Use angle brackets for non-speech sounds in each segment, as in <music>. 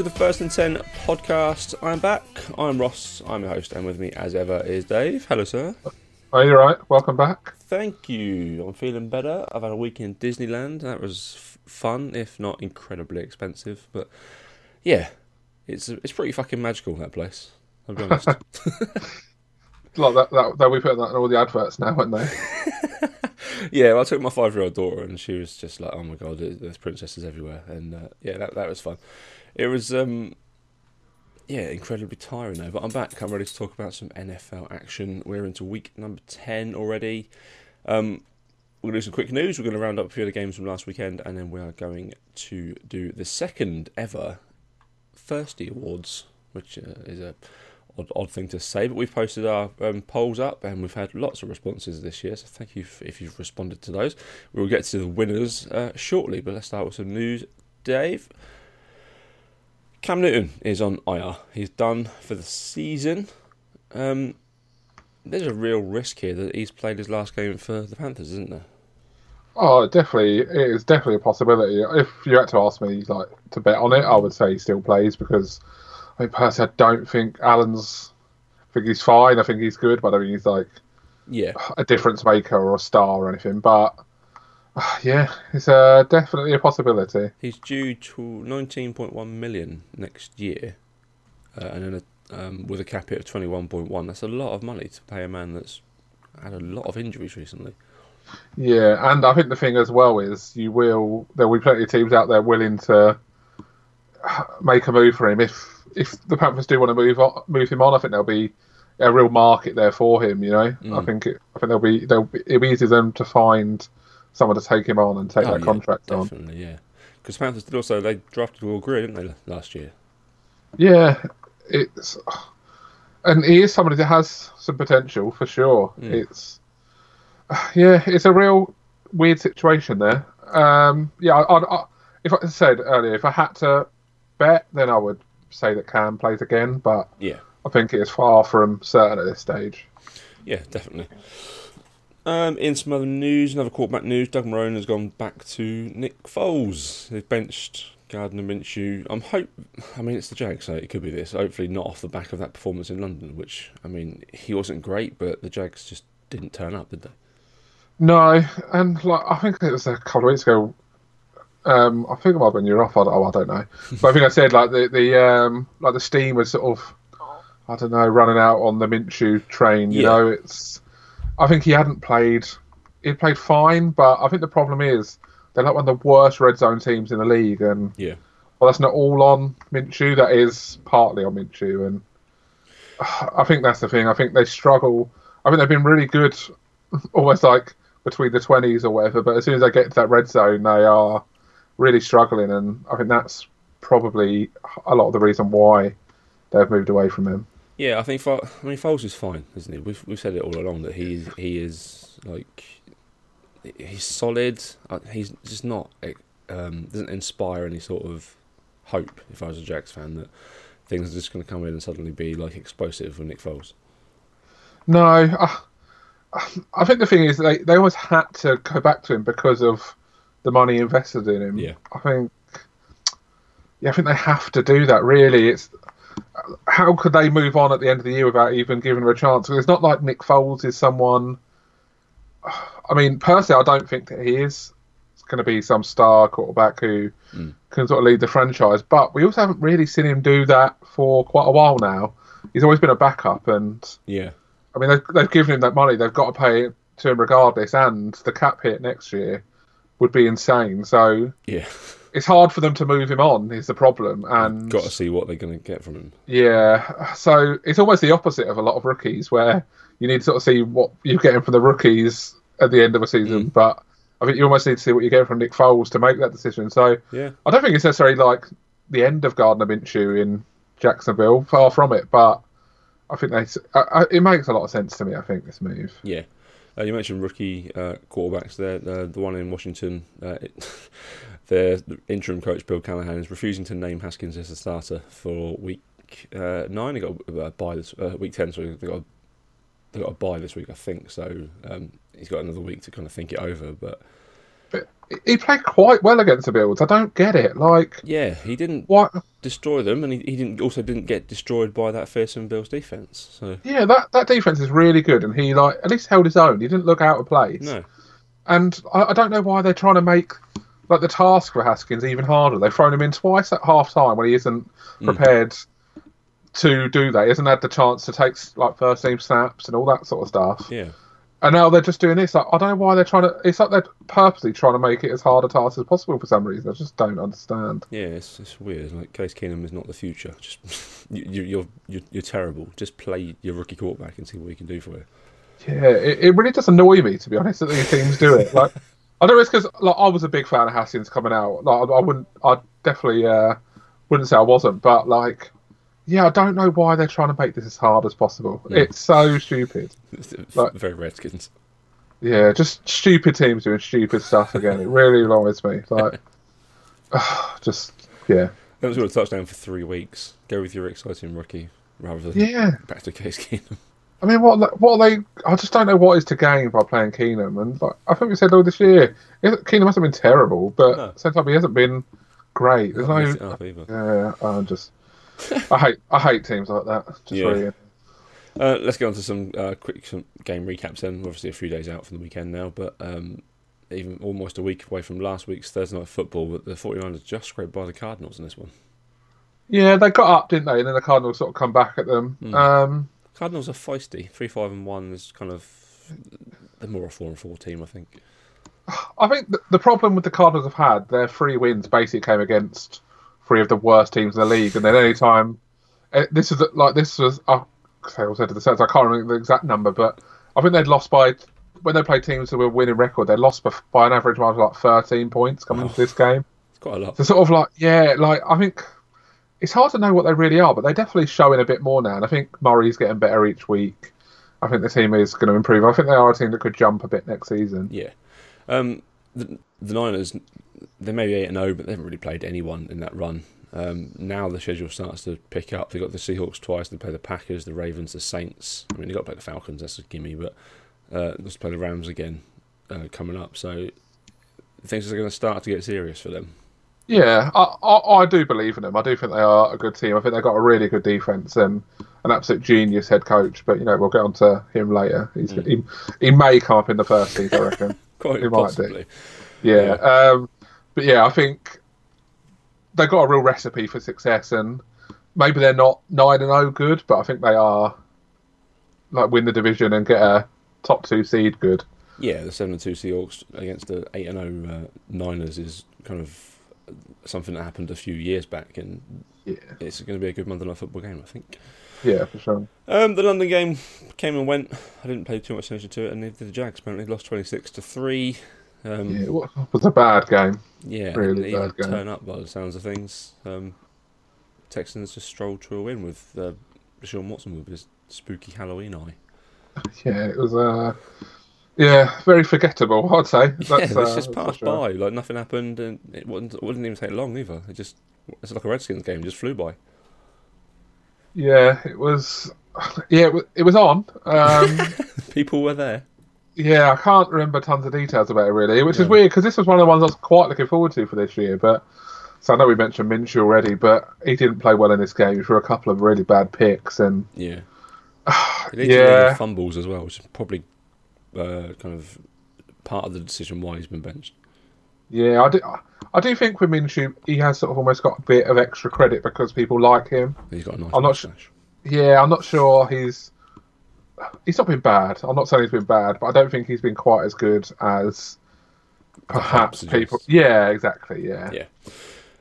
to the First and Ten podcast. I'm back. I'm Ross. I'm your host, and with me, as ever, is Dave. Hello, sir. Are you right? Welcome back. Thank you. I'm feeling better. I've had a week in Disneyland. That was f- fun, if not incredibly expensive. But yeah, it's it's pretty fucking magical that place. I'll be honest. <laughs> <laughs> Like that, that, that we put that in all the adverts now, weren't they? <laughs> yeah, well, I took my five year old daughter, and she was just like, "Oh my god, there's there's princesses everywhere," and uh, yeah, that that was fun. It was um, yeah, incredibly tiring though. But I'm back. I'm ready to talk about some NFL action. We're into week number ten already. Um, we're going to do some quick news. We're going to round up a few of the games from last weekend, and then we are going to do the second ever Thirsty Awards, which uh, is a odd, odd thing to say. But we've posted our um, polls up, and we've had lots of responses this year. So thank you if, if you've responded to those. We'll get to the winners uh, shortly, but let's start with some news. Dave. Cam Newton is on IR. He's done for the season. Um, there's a real risk here that he's played his last game for the Panthers, isn't there? Oh, definitely. It is definitely a possibility. If you had to ask me, like to bet on it, I would say he still plays because I mean, personally, I don't think Allen's. I think he's fine. I think he's good, but I don't think he's like Yeah. a difference maker or a star or anything. But <sighs> yeah, it's uh, definitely a possibility. He's due to 19.1 million next year, uh, and then a, um, with a cap hit of 21.1. That's a lot of money to pay a man that's had a lot of injuries recently. Yeah, and I think the thing as well is you will there will be plenty of teams out there willing to <sighs> make a move for him if if the Panthers do want to move on, move him on. I think there'll be a real market there for him. You know, I Mm. think it, I think there'll be there'll be, it'll be easy for them to find someone to take him on and take Oh, that yeah, contract on. Definitely, yeah. Because Panthers did also they drafted Will Grier, didn't they, last year? Yeah, it's and he is somebody that has some potential for sure. Mm. It's yeah, it's a real weird situation there. Um, yeah, I, I, I, if I said earlier, if I had to bet, then I would say that Cam plays again, but Yeah. I think it is far from certain at this stage. Yeah, definitely. Um, in some other news, another quarterback news, Doug Marrone has gone back to Nick Foles. They've benched Gardner Minshew. I'm hope. I mean, it's the Jags, so it could be this. Hopefully, not off the back of that performance in London, which I mean, he wasn't great, but the Jags just didn't turn up, did they? No, and like I think it was a couple of weeks ago. Um, I think it might have been you're off. I don't, oh, I don't know, <laughs> but I think I said like the the um, like the steam was sort of I don't know running out on the Minshew train. You Yeah. know, it's I think he hadn't played. He played fine, but I think the problem is they're like one of the worst red zone teams in the league, and Yeah. well, that's not all on Minshew. That is partly on Minshew, and <sighs> I think that's the thing. I think they struggle. I think they've been really good, <laughs> almost like between the twenties or whatever. But as soon as they get to that red zone, they are really struggling, and I think that's probably a lot of the reason why they've moved away from him. Yeah, I think. I mean, Foles is fine, isn't he? We've we've said it all along that he is he is like he's solid. Uh, He's just not um, doesn't inspire any sort of hope. If I was a Jags fan, that things are just going to come in and suddenly be like explosive with Nick Foles. No, I, I think the thing is they they always had to go back to him because of the money invested in him. Yeah. I think. Yeah, I think they have to do that. Really, it's how could they move on at the end of the year without even giving him a chance? 'Cause it's not like Nick Foles is someone. I mean, personally, I don't think that he is going to be some star quarterback who Mm. can sort of lead the franchise. But we also haven't really seen him do that for quite a while now. He's always been a backup, and Yeah, I mean, they've, they've given him that money. They've got to pay it to him regardless, and the cap hit next year would be insane. So yeah. It's hard for them to move him on. Is the problem, and Got to see what they're going to get from him. yeah, so it's almost the opposite of a lot of rookies, where you need to sort of see what you're getting from the rookies at the end of a season. Mm. But I think you almost need to see what you get from Nick Foles to make that decision. So Yeah, I don't think it's necessarily like the end of Gardner Minshew in Jacksonville. Far from it, but I think they. I, I, it makes a lot of sense to me. I think this move. yeah. Uh, you mentioned rookie uh, quarterbacks there. The, the one in Washington, uh, it, <laughs> the, interim coach Bill Callahan is refusing to name Haskins as a starter for week uh, nine. They got a bye this uh, week ten, so they got a, they got a bye this week, I think. So um, he's got another week to kind of think it over. But But he played quite well against the Bills. I don't get it. Like, Yeah, he didn't what? destroy them, and he, he didn't also didn't get destroyed by that fearsome Bills defense. So Yeah, that that defense is really good, and he like at least held his own. He didn't look out of place. no, And I, I don't know why they're trying to make like the task for Haskins even harder. They've thrown him in twice at half time when he isn't hmm. prepared to do that. He hasn't had the chance to take like first team snaps and all that sort of stuff. yeah, And now they're just doing this. Like, I don't know why they're trying to. It's like they're purposely trying to make it as hard a task as possible for some reason. I just don't understand. yeah, it's, it's weird. Like Case Keenum is not the future. Just <laughs> you, you, you're, you're you're terrible. Just play your rookie quarterback and see what he can do for you. Yeah, it, it really does annoy me to be honest that these teams do it. Like, <laughs> I know it's because like I was a big fan of Haskins coming out. Like, I, I wouldn't, I definitely uh, wouldn't say I wasn't, but like, yeah, I don't know why they're trying to make this as hard as possible. It's so stupid. It's <laughs> Like- very Redskins. Yeah, just stupid teams doing stupid stuff again. It really annoys me. <laughs> Like, <sighs> just yeah, Haven't scored a touchdown for three weeks. Go with your exciting rookie rather than yeah. back to Case Keenum. I mean, what what are they? I just don't know what is to gain by playing Keenum. And like, I think we said all this year, Keenum hasn't been terrible, but No. time he hasn't been great. There's no, messed it up either. yeah, I'm just, <laughs> I hate I hate teams like that. Just Yeah. really, Uh, let's get on to some uh, quick some game recaps then. Obviously, a few days out from the weekend now, but um, even almost a week away from last week's Thursday night football. But the 49ers just scraped by the Cardinals in this one. yeah, they got up, didn't they? And then the Cardinals sort of come back at them. Hmm. Um, Cardinals are feisty. Three five and one is kind of they're more a four and four team, I think. I think th- the problem with the Cardinals have had their three wins basically came against three of the worst teams in the league, and then any time eh, this is like this was I said to the sense I can't remember the exact number, but I think they'd lost by when they played teams that were winning record, they lost by, by an average margin of like thirteen points coming into this game. It's quite a lot. So sort of like yeah, like I think it's hard to know what they really are, but they're definitely showing a bit more now. And I think Murray's getting better each week. I think the team is going to improve. I think they are a team that could jump a bit next season. Yeah. Um, the, the Niners, they may be 8 and 0, but they haven't really played anyone in that run. Um, now the schedule starts to pick up. They've got the Seahawks twice, they play the Packers, the Ravens, the Saints. I mean, they've got to play the Falcons, that's a gimme, but uh, let's play the Rams again uh, coming up. So things are going to start to get serious for them. Yeah, I, I, I do believe in them. I do think they are a good team. I think they've got a really good defense and an absolute genius head coach. But you know, we'll get on to him later. He's, he, he may come up in the first team, I reckon. <laughs> Quite They might do. possibly. Yeah. Um, but yeah, I think they've got a real recipe for success, and maybe they're not nine and zero good, but I think they are like win the division and get a top two seed good. Yeah, the 7 and 2 Seahawks against the 8 and 0 uh, Niners is kind of something that happened a few years back, and Yeah, it's going to be a good Monday Night Football game, I think. yeah, for sure. Um, the London game came and went. I didn't pay too much attention to it, and the Jags. Apparently, lost twenty six to three. Um, Yeah, it was a bad game. yeah, really bad game. turn up by the sounds of things. Um, Texans just strolled to a win with uh, Deshaun Watson with his spooky Halloween eye. <laughs> Yeah, it was. Uh, yeah, very forgettable. I'd say. <laughs> yeah, it's uh, just that's passed sure. by like nothing happened, and it wouldn't, it wouldn't even take long either. It just it's like a Redskins game, it just flew by. Yeah, it was. Yeah, it was, it was on. Um, <laughs> People were there. yeah, I can't remember tons of details about it really, which is weird because this was one of the ones I was quite looking forward to for this year. But so I know we mentioned Minshew already, but he didn't play well in this game. He threw a couple of really bad picks, and Yeah. <sighs> He Yeah. yeah. fumbles as well, which is probably uh, kind of part of the decision why he's been benched. yeah, I do. I do think with Minshew, he has sort of almost got a bit of extra credit because people like him. He's got a nice I'm not mustache. Yeah, I'm not sure he's. He's not been bad. I'm not saying he's been bad, but I don't think he's been quite as good as perhaps people. suggests. Yeah, exactly. Yeah. Yeah.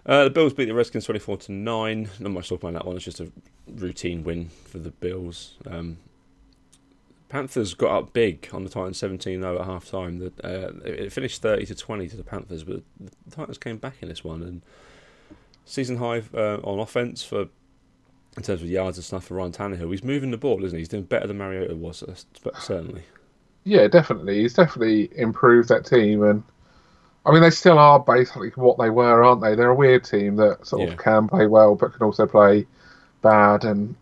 Uh, the Bills beat the Redskins 24 to 9. Not much talk about that one. It's just a routine win for the Bills. Um, Panthers got up big on the Titans 17 0 at half time. The, uh, it it finished 30 to 20 to the Panthers, but the Titans came back in this one. And season high uh, on offense for in terms of yards and stuff for Ryan Tannehill. He's moving the ball, isn't he? He's doing better than Mariota was, uh, certainly. Yeah, definitely. He's definitely improved that team, and I mean they still are basically what they were, aren't they? They're a weird team that sort Yeah. of can play well, but can also play bad, and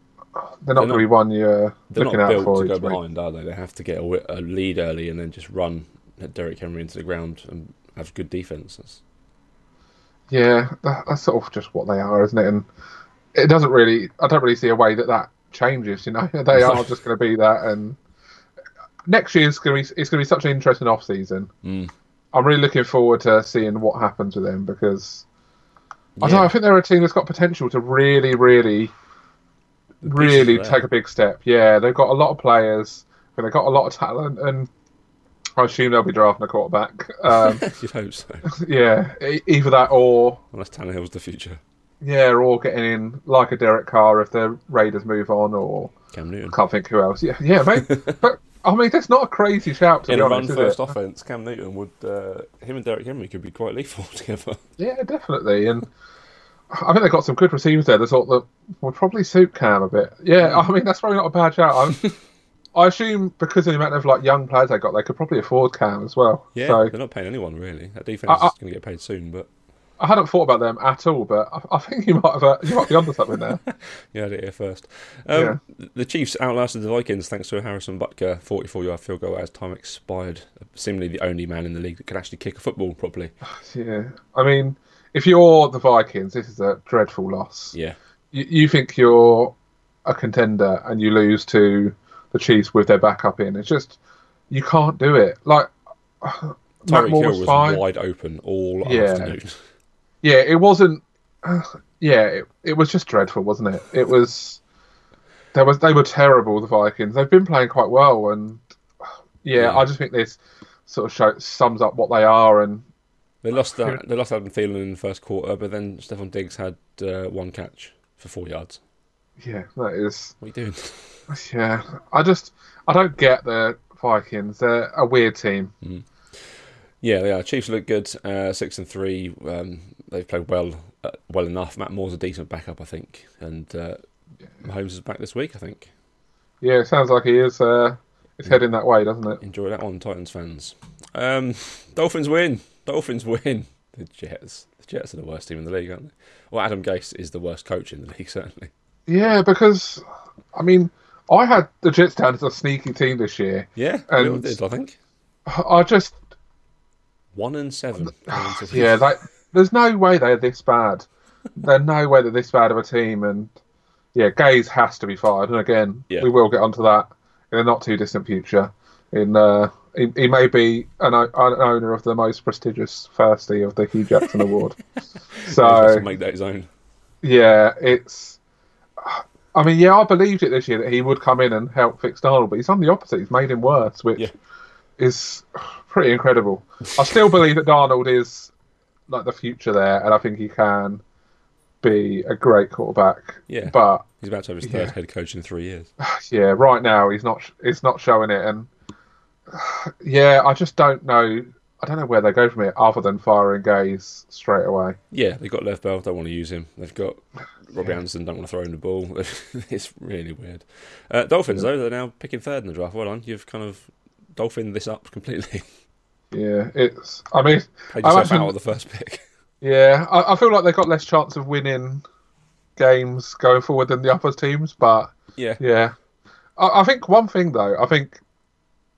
they're not They're going to be one you're They're looking not out built for. to go behind, are they? They have to get a, a lead early and then just run Derrick Henry into the ground and have good defenses. Yeah, that, that's sort of just what they are, isn't it? And it doesn't really. I don't really see a way that that changes. You know, <laughs> they are just going to be that. And next year is going to be it's going to be such an interesting off season. Mm. I'm really looking forward to seeing what happens with them because I don't know. I think they're a team that's got potential to really, really, really there. take a big step. Yeah, they've got a lot of players. and They've got a lot of talent, and I assume they'll be drafting a quarterback. Um, <laughs> You'd hope so. <laughs> yeah, either that or Unless Tannehill's the future. yeah, or getting in like a Derek Carr if the Raiders move on, or Cam Newton. I can't think who else. Yeah, yeah, mate. <laughs> but I mean, that's not a crazy shout to In be a honest, run-first offense, Cam Newton would uh, him and Derrick Henry could be quite lethal together. Yeah, definitely. And I think they've got some good receivers there. The sort that would probably suit Cam a bit. Yeah, I mean that's probably not a bad shout. I'm, <laughs> I assume because of the amount of like young players they got, they could probably afford Cam as well. Yeah, So they're not paying anyone really. That defense I- I- is going to get paid soon, but I hadn't thought about them at all, but I, I think you might have uh, you might be onto something there. <laughs> you had it here first. Um, The Chiefs outlasted the Vikings thanks to a Harrison Butker 44-yard field goal as time expired. Seemingly the only man in the league that can actually kick a football properly. <sighs> yeah, I mean, if you're the Vikings, this is a dreadful loss. Yeah, You, you think you're a contender and you lose to the Chiefs with their backup in. It's just you can't do it. Like <sighs> Tyreek Hill was wide open all Yeah. afternoon. Yeah, it wasn't. <sighs> yeah, it, it was just dreadful, wasn't it? It was. There was they were terrible. The Vikings. They've been playing quite well, and <sighs> yeah, Yeah. I just think this sort of show, sums up what they are. And They lost that. They lost Adam Thielen in the first quarter, but then Stefon Diggs had uh, one catch for four yards. yeah, that is. What are you doing? <laughs> Yeah, I just I don't get the Vikings. They're a weird team. Yeah, they are. Chiefs look good. Uh, six and three. Um, they've played well, uh, well enough. Matt Moore's a decent backup, I think, and uh, Mahomes is back this week. I think. Yeah, it sounds like he is. Uh, it's heading that way, doesn't it? Enjoy that one, Titans fans. Um, Dolphins win. Dolphins win. The Jets. The Jets are the worst team in the league, aren't they? Well, Adam Gase is the worst coach in the <laughs> league, certainly. Yeah, because I mean, I had the Jets down as a sneaky team this year. Yeah, And- did. I think I just one and seven. <sighs> Yeah, they, there's no way they're this bad. There's no way they're this bad of a team, and yeah, Gase has to be fired. And again, Yeah. we will get onto that in a not too distant future. In uh, he, he may be an, an owner of the most prestigious Thirsty of the Hue Jackson Award. <laughs> So to make that his own. yeah, it's. I mean, yeah, I believed it this year that he would come in and help fix Darnold, but he's done the opposite. He's made him worse, which Yeah. is pretty incredible. I still believe that Darnold is like the future there, and I think he can be a great quarterback. Yeah, But he's about to have his third Yeah. head coach in three years. <sighs> yeah, right now he's not. He's not showing it, and yeah, I just don't know. I don't know where they go from here, other than firing Gase straight away. Yeah, they've got Lev Bell, don't want to use him. They've got Robbie Anderson, don't want to throw him the ball. <laughs> it's really weird. Uh, Dolphins, though, they're now picking third in the draft. Well done. You've kind of dolphined this up completely. <laughs> Yeah, it's. I mean, Played I imagine- out of the first pick. <laughs> Yeah, I, I feel like they've got less chance of winning games going forward than the upper teams, but Yeah. yeah. I, I think one thing though, I think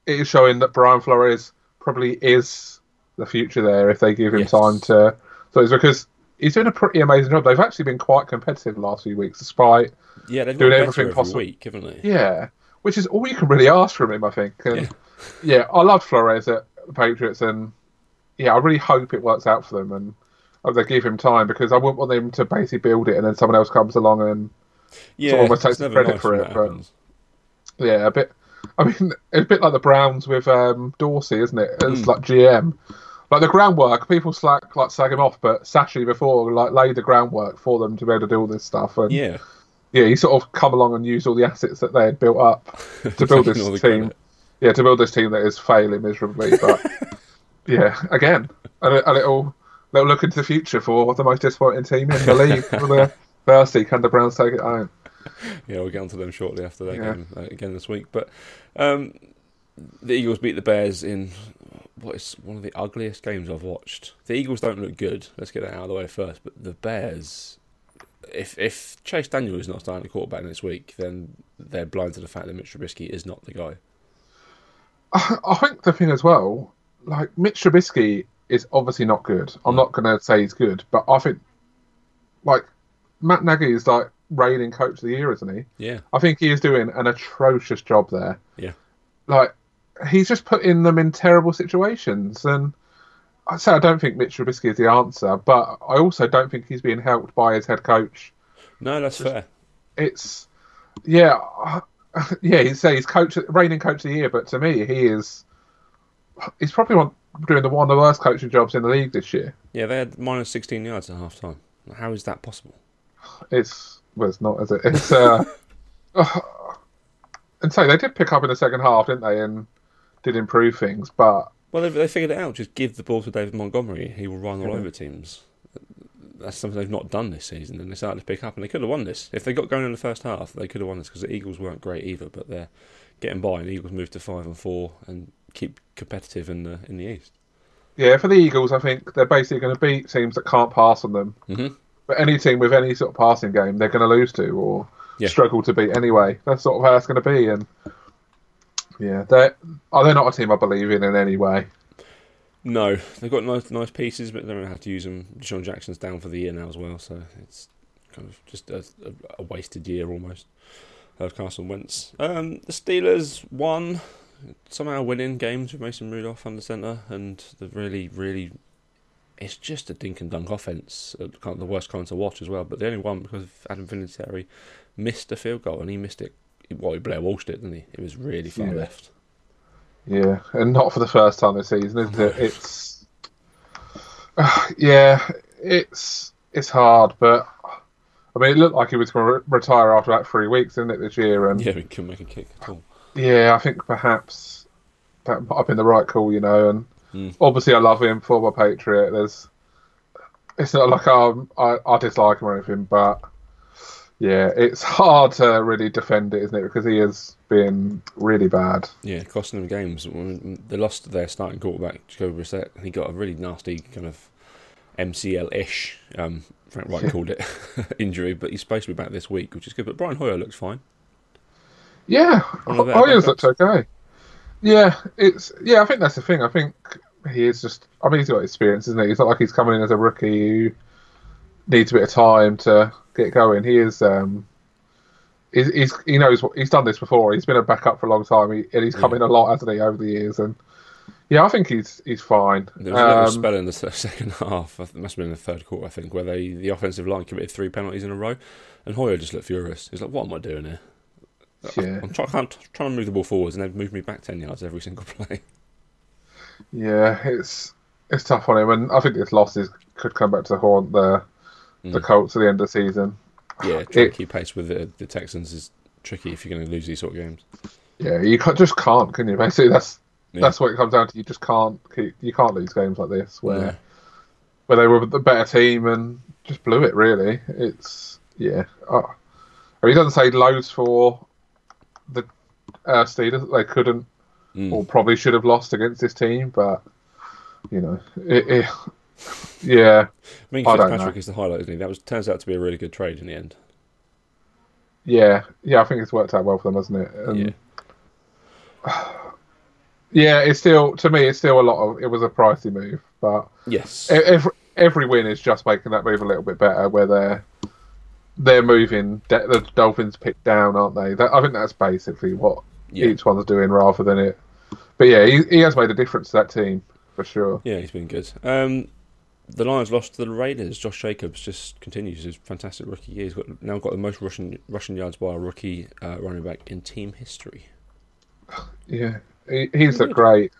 it is showing that Brian Flores probably is the future there if they give him Yes. time to. So it's because he's doing a pretty amazing job. They've actually been quite competitive the last few weeks, despite Yeah, they've Doing everything every possible. week, haven't they? yeah, which is all you can really ask from him, I think. And yeah, I loved Flores at the Patriots, and yeah, I really hope it works out for them and uh, they give him time because I wouldn't want them to basically build it and then someone else comes along and Yeah, almost takes the credit nice for it, but- happens. yeah, a bit. I mean, it's a bit like the Browns with um, Dorsey, isn't it? It's Mm. like GM. Like the groundwork, people slack like slag him off, but Sashi before like laid the groundwork for them to be able to do all this stuff. And Yeah. yeah, he sort of come along and used all the assets that they had built up <laughs> to build this Taking all the team. credit. Yeah, to build this team that is failing miserably. But <laughs> yeah, again, a, a little little look into the future for the most disappointing team in the league. <laughs> for the Thirsty, can the Browns take it home? Yeah, we'll get onto them shortly after that Yeah. game uh, again this week. But um, the Eagles beat the Bears in what is one of the ugliest games I've watched. The Eagles don't look good. Let's get that out of the way first. But the Bears, if if Chase Daniel is not starting the quarterback this week, then they're blind to the fact that Mitch Trubisky is not the guy. I, <laughs> I think the thing as well, like Mitch Trubisky is obviously not good. I'm not going to say he's good, but I think like Matt Nagy is like reigning coach of the year, isn't he? Yeah, I think he is doing an atrocious job there. yeah, Like he's just putting them in terrible situations, and I say I don't think Mitch Trubisky is the answer, but I also don't think he's being helped by his head coach. no, that's fair. It's yeah, <laughs> yeah. He's he's coach, reigning coach of the year, but to me, he is. He's probably one, doing the one of the worst coaching jobs in the league this year. Yeah, they had minus 16 yards at half time. How is that possible? It's well, it's not, is it? It's uh, <laughs> and so they did pick up in the second half, didn't they? And did improve things, but Well, they, they figured it out. Just give the ball to David Montgomery. He will run all Yeah. over teams. That's something they've not done this season, and they started to pick up, and they could have won this. If they got going in the first half, they could have won this because the Eagles weren't great either, but they're getting by, and the Eagles moved to five and four and keep competitive in the in the East. yeah, for the Eagles, I think they're basically going to beat teams that can't pass on them. Mhm. But any team with any sort of passing game, they're going to lose to or Yeah. struggle to beat anyway. That's sort of how it's going to be. And yeah, they're are they not a team I believe in in any way? No, they've got nice nice pieces, but they don't have to use them. DeSean Jackson's down for the year now as well, so it's kind of just a, a, a wasted year almost of Carson Wentz. Um, the Steelers won, somehow winning games with Mason Rudolph under centre, and the really, really, it's just a dink and dunk offense, uh, kind of the worst kind to watch as well. But the only one because Adam Vinatieri missed a field goal, and he missed it. Well, he Blair Walshed it, didn't he? It was really far Yeah. left. Yeah, and not for the first time this season, isn't it? It's <sighs> yeah, it's it's hard, but I mean, it looked like he was going to re- retire after about three weeks, didn't it, this year? And Yeah, he couldn't make a kick at all. yeah, I think perhaps that might have been the right call, you know. And Mm. obviously, I love him, former Patriot. There's, it's not like um, I I dislike him or anything, but yeah, it's hard to really defend it, isn't it? Because he has been really bad. Yeah, costing them games. They lost their starting quarterback, Jacoby Brissett, and he got a really nasty kind of MCL-ish, um, Frank Reich <laughs> called it, <laughs> injury, but he's supposed to be back this week, which is good. But Brian Hoyer looks fine. Yeah, One of their Hoyer's looked okay. Yeah, it's yeah. I think that's the thing. I think he is just. I mean, he's got experience, isn't he? It's not like he's coming in as a rookie who needs a bit of time to get going. He is. Um, he's, he's he knows what he's done this before. He's been a backup for a long time, he, and he's come Yeah. in a lot, hasn't he, over the years? And yeah, I think he's he's fine. There was a little Um, spell in the <laughs> second half. It must have been in the third quarter, I think, where they the offensive line committed three penalties in a row, and Hoyer just looked furious. He's like, "What am I doing here? Yeah, I'm try- trying to move the ball forwards, and they've moved me back ten yards every single <laughs> play." yeah, it's it's tough on him, and I think this losses could come back to haunt the the Mm. Colts at the end of the season. Yeah, trying It- to keep pace with the, the Texans is tricky if you're going to lose these sort of games. Yeah, you can't, just can't, can you? Basically, that's Yeah. that's what it comes down to. You just can't keep, you can't lose games like this where No. where they were the better team and just blew it. Really, it's yeah. Oh. I mean, he doesn't say loads for the uh, Steelers. They couldn't Mm. or probably should have lost against this team, but you know, it, it, yeah, I mean, Fitzpatrick is the highlight, isn't he? That was turns out to be a really good trade in the end. yeah, yeah. I think it's worked out well for them, hasn't it? And, yeah, <sighs> yeah. It's still to me, it's still a lot of. It was a pricey move, but yes, every every win is just making that move a little bit better. Where they're they're moving de- the Dolphins pick down, aren't they? That, I think that's basically what yeah, each one's doing, rather than it. But yeah, he, he has made a difference to that team for sure. yeah, he's been good. Um, the Lions lost to the Raiders. Josh Jacobs just continues his fantastic rookie year. He's got, now got the most rushing rushing yards by a rookie uh, running back in team history. Yeah, he, he's looked great.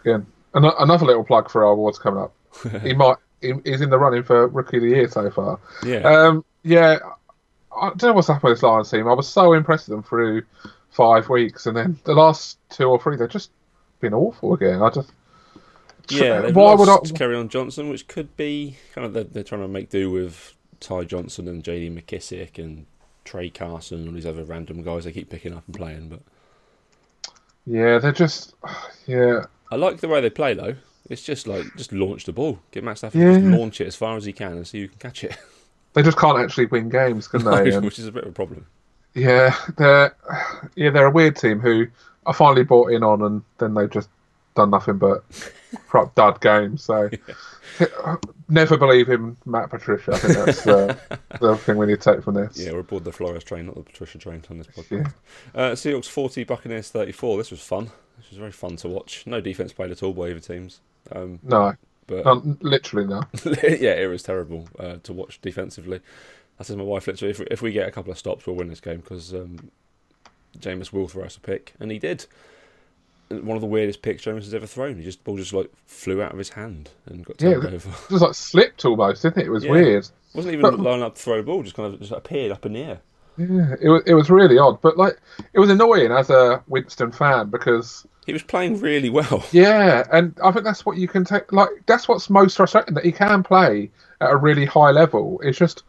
Again, an- another little plug for our awards coming up. <laughs> he might. He, he's in the running for rookie of the year so far. Yeah, Um, yeah, I don't know what's happened with this Lions team. I was so impressed with them through five weeks, and then the last two or three, they've just been awful again. I just yeah. They've why lost would I? Kerryon Johnson, which could be kind of they're, they're trying to make do with Ty Johnson and J.D. McKissic and Tra Carson and all these other random guys they keep picking up and playing. But Yeah, they're just <sighs> yeah. I like the way they play though. It's just like just launch the ball, get Matt Stafford to just launch it as far as he can and see who can catch it. <laughs> They just can't actually win games, can <laughs> they? Which is a bit of a problem. yeah, they're yeah they're a weird team who I finally bought in on, and then they've just done nothing but crap dud games. So <laughs> never believe him, Matt Patricia. I think that's uh, the thing we need to take from this. Yeah, we're aboard the Flores train, not the Patricia train on this podcast. Yeah. Uh, Seahawks 40, Buccaneers 34. This was fun. This was very fun to watch. No defense played at all by either teams. Um, no, but um, literally no. <laughs> yeah, it was terrible uh, to watch defensively. I said to my wife, literally, if we, if we get a couple of stops, we'll win this game because um, Jameis will throw us a pick, and he did one of the weirdest picks Jones has ever thrown. He just ball just like flew out of his hand and got turned yeah, over. It just like slipped almost, didn't it? It was yeah. weird. It wasn't even but, lining up to throw a ball; just kind of just appeared up in the air. Yeah, it was it was really odd, but like it was annoying as a Winston fan because he was playing really well. <laughs> Yeah, and I think that's what you can take. Like that's what's most frustrating that he can play at a really high level. It's just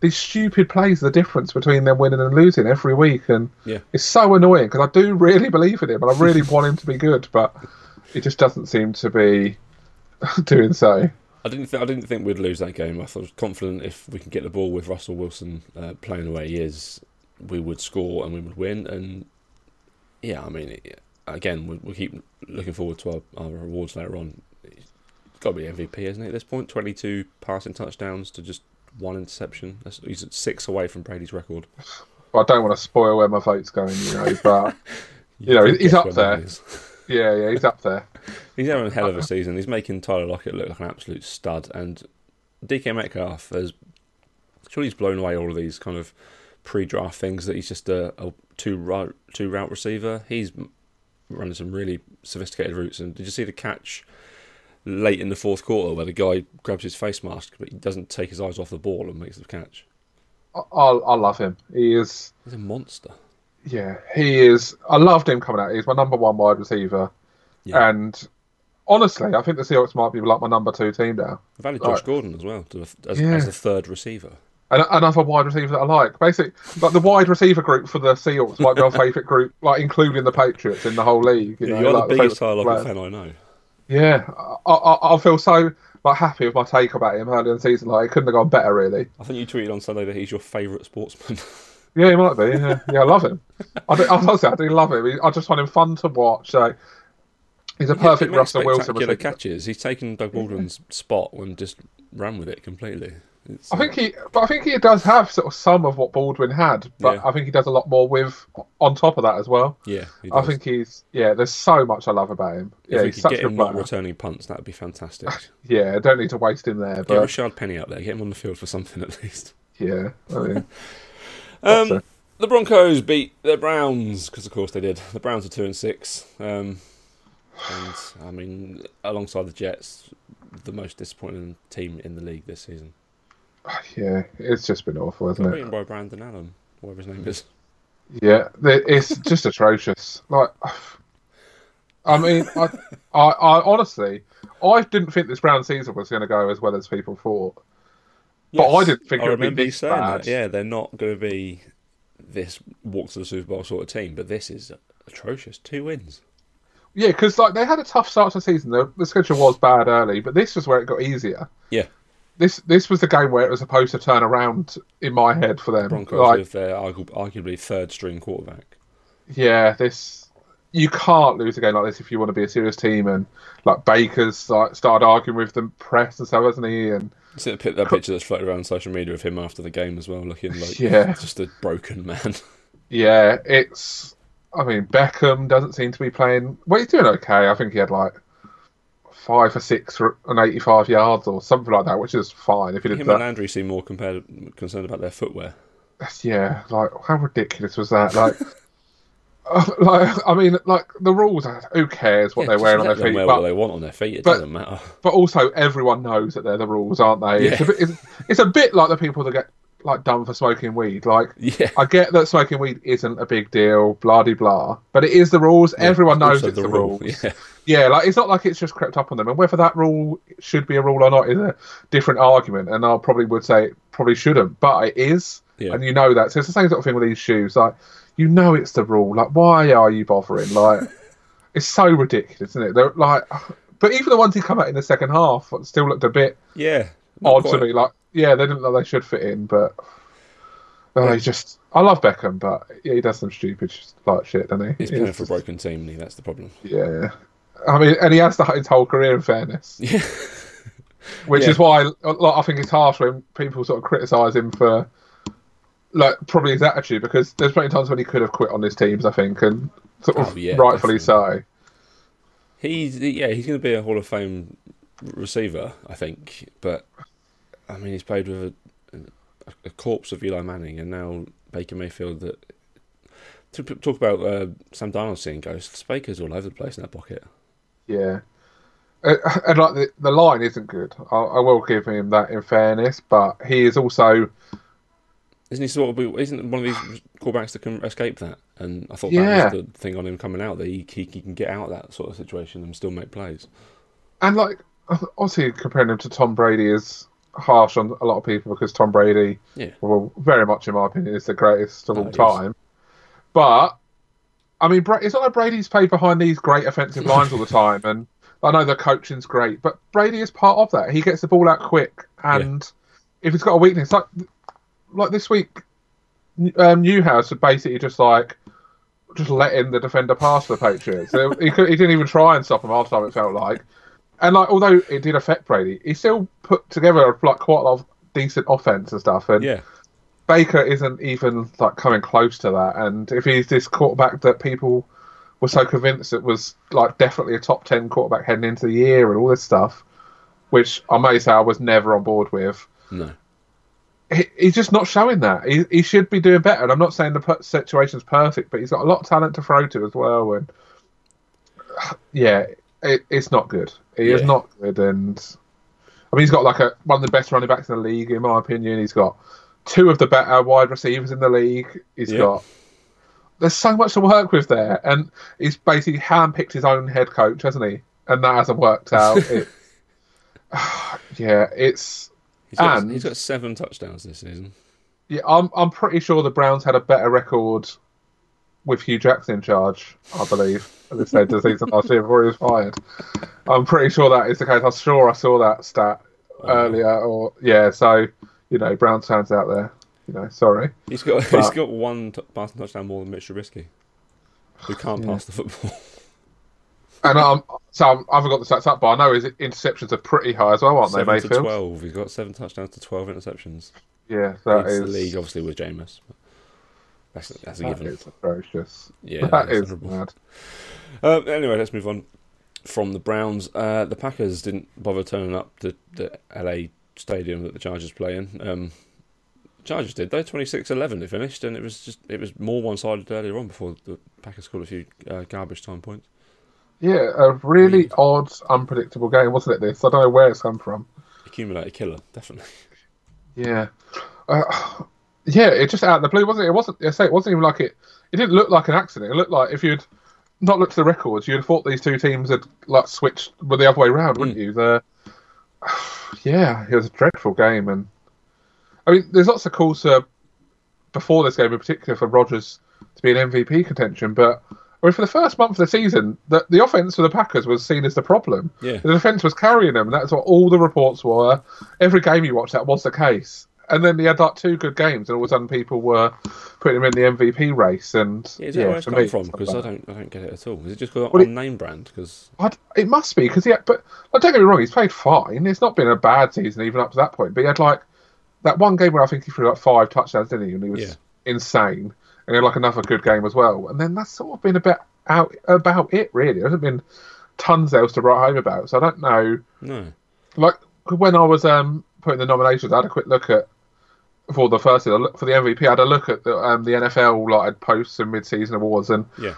these stupid plays the difference between them winning and losing every week, and yeah. it's so annoying because I do <laughs> really believe in him and I really <laughs> want him to be good, but he just doesn't seem to be doing so. I didn't. Th- I didn't think we'd lose that game. I, thought, I was confident if we can get the ball with Russell Wilson uh, playing the way he is, we would score and we would win. And yeah, I mean, again, we, we keep looking forward to our, our rewards later on. It's got to be MVP, isn't it? At this point, twenty-two passing touchdowns to just one interception. He's at six away from Brady's record. Well, I don't want to spoil where my vote's going, you know, but you, <laughs> you know, he's up there. Yeah, yeah, he's up there. <laughs> he's having a hell of a season. He's making Tyler Lockett look like an absolute stud, and DK Metcalf has surely he's blown away all of these kind of pre-draft things that he's just a, a two route two route receiver. He's running some really sophisticated routes, and did you see the catch? late in the fourth quarter where the guy grabs his face mask, but he doesn't take his eyes off the ball and makes the catch. I, I love him. He is. He's a monster. Yeah, he is. I loved him coming out. He's my number one wide receiver, yeah. and honestly, I think the Seahawks might be like my number two team now. I've added Josh like, Gordon as well as, yeah. as the third receiver. And another wide receiver that I like. Basically, like the wide receiver group for the Seahawks might be my <laughs> favourite group, like including the Patriots in the whole league. You know, you're like the biggest Tyler fan I know. Yeah, I, I, I feel so like happy with my take about him early in the season. Like it couldn't have gone better, really. I think you tweeted on Sunday that he's your favourite sportsman. <laughs> yeah, he might be. Yeah, yeah I love him. I do, honestly, I do love him. I just find him fun to watch. So he's a perfect Russell Wilson. catches. He's taken Doug Baldwin's spot and just ran with it completely. It's, I think uh, he, but I think he does have sort of some of what Baldwin had, but yeah. I think he does a lot more with on top of that as well. Yeah, I think he's yeah. There's so much I love about him. If yeah, he's such get him not returning punts, that would be fantastic. <laughs> yeah, don't need to waste him there. Get but... Penny out there, get him on the field for something at least. Yeah, I mean, <laughs> um, the Broncos beat the Browns because, of course, they did. The Browns are two and six, um, and I mean, alongside the Jets, the most disappointing team in the league this season. Yeah, it's just been awful, hasn't it? by Brandon Allen, whatever his name is. Yeah, it's just atrocious. Like, I mean, I, I, I, honestly, I didn't think this Brown season was going to go as well as people thought. Yes, but I didn't think I it would be this bad. That. Yeah, they're not going to be this walk to the Super Bowl sort of team, but this is atrocious. Two wins. Yeah, because like they had a tough start to the season. The, the schedule was bad early, but this was where it got easier. Yeah this this was the game where it was supposed to turn around in my head for them. Broncos like, with their arguably third string quarterback. Yeah, this you can't lose a game like this if you want to be a serious team. And like Baker's like started arguing with the press and so hasn't he? And see that, that picture that's floated around social media of him after the game as well, looking like <laughs> yeah, just a broken man. <laughs> Yeah, it's. I mean, Beckham doesn't seem to be playing. Well, he's doing okay. I think he had like five or six and 85 yards or something like that, which is fine. If you him and Landry seem more compared, concerned about their footwear. Yeah, like how ridiculous was that? Like, <laughs> uh, <laughs> like I mean, like the rules. Who cares what yeah, they're wearing on their feet? Wear but, what they want on their feet. It but, doesn't matter. But also, everyone knows that they're the rules, aren't they? Yeah. It's, a bit, it's, it's a bit like the people that get like done for smoking weed. Like, yeah. I get that smoking weed isn't a big deal, blah de blah, but it is the rules. Yeah, Everyone knows it's the, the rule. rules. Yeah. yeah, like it's not like it's just crept up on them, and whether that rule should be a rule or not is a different argument. And I probably would say it probably shouldn't, but it is, yeah. and you know that. So it's the same sort of thing with these shoes. Like, you know, it's the rule. Like, why are you bothering? Like, <laughs> it's so ridiculous, isn't it? They're like, but even the ones who come out in the second half still looked a bit yeah odd quite. to me. Like, yeah, they didn't like they should fit in, but oh, he just. I love Beckham, but yeah, he does some stupid like shit, doesn't he? He's playing for a broken team, and he? That's the problem. Yeah, I mean, and he has the, his whole career, in fairness. <laughs> Yeah. Which Yeah. is why like, I think it's harsh when people sort of criticise him for like probably his attitude because there's plenty of times when he could have quit on his teams, I think, and sort of Oh, yeah, rightfully so. He's yeah, he's going to be a Hall of Fame receiver, I think. But I mean, he's played with a, a, a corpse of Eli Manning, and now Baker Mayfield. That to talk about uh, Sam Darnold seeing ghosts. Baker's all over the place in that pocket. Yeah. Uh, <laughs> And like the, the line isn't good. I, I will give him that in fairness, but he is also Isn't he sort of? Isn't one of these quarterbacks that can escape that? And I thought Yeah. that was the thing on him coming out that he, he he can get out of that sort of situation and still make plays. and like obviously comparing him to Tom Brady is harsh on a lot of people because Tom Brady, Yeah. well, very much in my opinion, is the greatest of Oh, all he is. time. But I mean, it's not like Brady's played behind these great offensive lines all the <laughs> time, and I know the coaching's great, but Brady is part of that. He gets the ball out quick, and if he's got a weakness, like like this week, um, Newhouse had basically just like just letting the defender pass the Patriots. So he, could, he didn't even try and stop him half the time. It felt like, and like although it did affect Brady, he still put together like quite a lot of decent offense and stuff. And Yeah, Baker isn't even like coming close to that. And if he's this quarterback that people were so convinced it was like definitely a top ten quarterback heading into the year and all this stuff, which I may say I was never on board with. no, He, he's just not showing that. He, he should be doing better. And I'm not saying the per- situation's perfect, but he's got a lot of talent to throw to as well. And yeah, it, it's not good. He is not good. And I mean, he's got like a one of the best running backs in the league, in my opinion. He's got two of the better wide receivers in the league. He's Yeah. got. There's so much to work with there, and he's basically handpicked his own head coach, hasn't he? And that hasn't worked out. <laughs> it, <sighs> yeah, it's he's got, And- he's got seven touchdowns this season. yeah. I'm I'm pretty sure the Browns had a better record with Hue Jackson in charge. I believe at this stage of the season last year before he was fired. I'm pretty sure that is the case. I'm sure I saw that stat earlier, or yeah. So you know, Browns fans out there, you know, sorry. He's got <laughs> he's But- got one t- passing touchdown more than Mitch Trubisky, who can't Yeah. pass the football. And um, so I'm, I haven't got the stats up, but I know his interceptions are pretty high as well, aren't they, seven to twelve. He's got seven touchdowns to twelve interceptions. Yeah, that Leads is the league obviously with Jameis. That's, that's a that given. is atrocious. Yeah, <laughs> that's is mad. Uh, anyway, let's move on from the Browns. Uh, the Packers didn't bother turning up to the LA stadium that the Chargers play in. Um, Chargers did though, 26-11 it finished, and it was just it was more one-sided earlier on before the Packers scored a few uh, garbage time points. Yeah, a really odd, unpredictable game, wasn't it? This I don't know where it's come from. Accumulated killer, definitely. Yeah, uh, yeah, it just out of the blue, wasn't it? It wasn't. I say it wasn't even like it. It didn't look like an accident. It looked like if you'd not looked at the records, you'd have thought these two teams had like switched were the other way around, wouldn't you? The yeah, it was a dreadful game, and I mean, there's lots of calls to before this game in particular for Rodgers to be an MVP contention, but. I mean, for the first month of the season, the, the offense for the Packers was seen as the problem. Yeah, The defense was carrying them, and that's what all the reports were. Every game you watched, that was the case. And then he had like two good games, and all of a sudden people were putting him in the MVP race. And yeah is that yeah, where it's for come me, from? Because not I don't, I don't get it at all. Is it just got Well, on it- name brand? Because it must be because he had, but like, don't get me wrong, he's played fine. It's not been a bad season even up to that point. But he had like that one game where I think he threw like five touchdowns, didn't he? And he was Yeah. insane. And he had like another good game as well. And then that's sort of been a bit out about it, really. There hasn't been tons else to write home about. So I don't know. no, like when I was um putting the nominations, I had a quick look at for the first for the MVP. I had a look at the um the NFL like posts and mid-season awards, and yeah,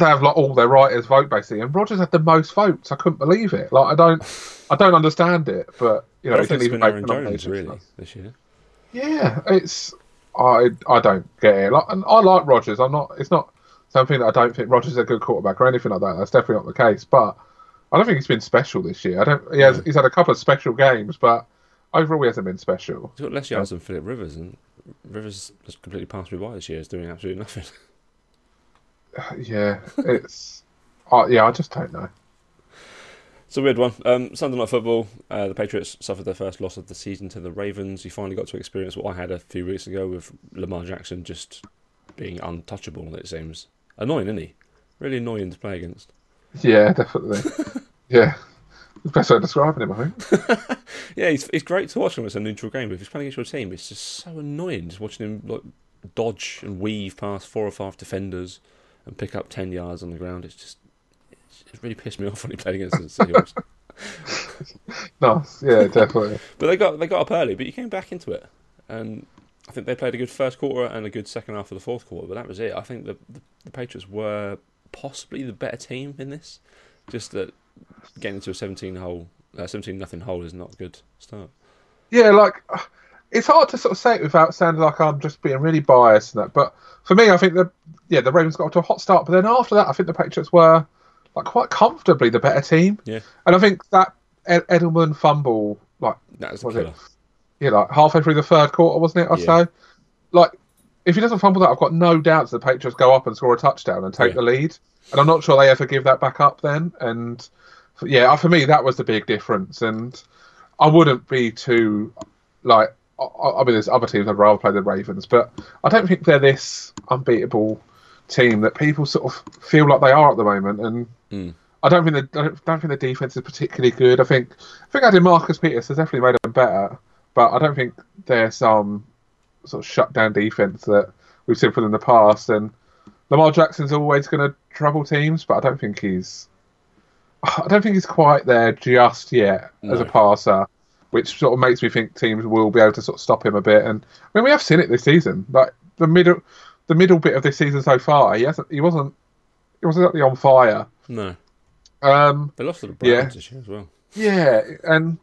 they have like all their writers vote basically. And Rodgers had the most votes. I couldn't believe it. Like I don't, I don't understand it, but you know, he didn't even make the nominations. really this year. Yeah, it's I I don't get it. Like, and I like Rodgers. I'm not. It's not something that I don't think Rodgers is a good quarterback or anything like that. That's definitely not the case. But I don't think he's been special this year. I don't. He has. No. He's had a couple of special games, but overall he hasn't been special. He's got less yards than Philip Rivers, and Rivers has completely passed me by this year. Is doing absolutely nothing. <sighs> Yeah, it's. uh, yeah, I just don't know. It's a weird one. Um, Sunday night football. Uh, the Patriots suffered their first loss of the season to the Ravens. You finally got to experience what I had a few weeks ago with Lamar Jackson just being untouchable. It seems annoying, isn't he? Really annoying to play against. Yeah, definitely. <laughs> yeah. The best way of describing him, I think. <laughs> yeah, he's, he's great to watch him as a neutral game, but if he's playing against your team, it's just so annoying just watching him like dodge and weave past four or five defenders and pick up 10 yards on the ground. It's just, it really pissed me off when he played against the Seahawks. <laughs> nice, yeah, definitely. but they got they got up early, but you came back into it, and I think they played a good first quarter and a good second half of the fourth quarter. But that was it. I think the the, the Patriots were possibly the better team in this. Just that getting into a seventeen hole, uh, seventeen nothing hole is not a good start. Yeah, like it's hard to sort of say it without sounding like I'm just being really biased and that. But for me, I think the yeah the Ravens got off to a hot start, but then after that, I think the Patriots were like quite comfortably the better team. Yeah, and I think that Ed- Edelman fumble like that was, was it? Yeah, like halfway through the third quarter, wasn't it? I'd Yeah. say. Like if he doesn't fumble that, I've got no doubts the Patriots go up and score a touchdown and take Yeah. the lead. And I'm not sure they ever give that back up then. And yeah, for me, that was the big difference. And I wouldn't be too like. I, I mean, there's other teams I'd rather play the Ravens, but I don't think they're this unbeatable team that people sort of feel like they are at the moment. And Mm. I don't think the I don't, don't think the defense is particularly good. I think I think adding Marcus Peters has definitely made them better, but I don't think there's some sort of shut down defense that we've seen from in the past. And Lamar Jackson's always going to trouble teams, but I don't think he's I don't think he's quite there just yet as a passer, which sort of makes me think teams will be able to sort of stop him a bit. And I mean, we have seen it this season, like the middle the middle bit of this season so far. He hasn't he wasn't he wasn't exactly on fire. No, Um, they lost to the Browns Yeah. this year as well. yeah, and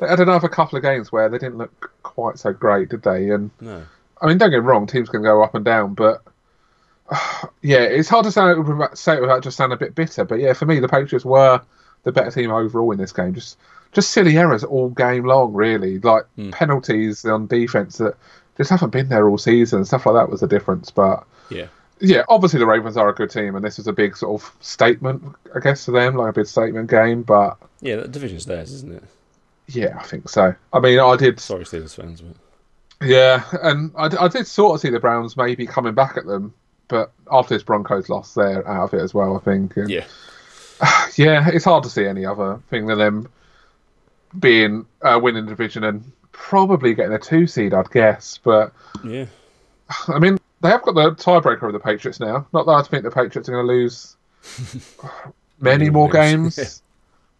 they had another couple of games where they didn't look quite so great, did they? And No, I mean, don't get me wrong, teams can go up and down, but <sighs> yeah, it's hard to say it, without, say it without just sounding a bit bitter. But yeah, for me, the Patriots were the better team overall in this game. Just just silly errors all game long, really, like Hmm. penalties on defense that just haven't been there all season. Stuff like that was the difference, but. yeah, Yeah, obviously the Ravens are a good team, and this is a big sort of statement, I guess, to them, like a big statement game. But yeah, the division's theirs, isn't it? yeah, I think so. I mean, I did Sorry, Steelers fans, but Yeah, and I, I did sort of see the Browns maybe coming back at them, but after this Broncos loss, they're out of it as well. I think. And, yeah, <sighs> yeah, it's hard to see any other thing than them being uh, winning the division and probably getting a two seed, I'd guess. But yeah, I mean, they have got the tiebreaker of the Patriots now. Not that I think the Patriots are going to lose <laughs> many more games. games,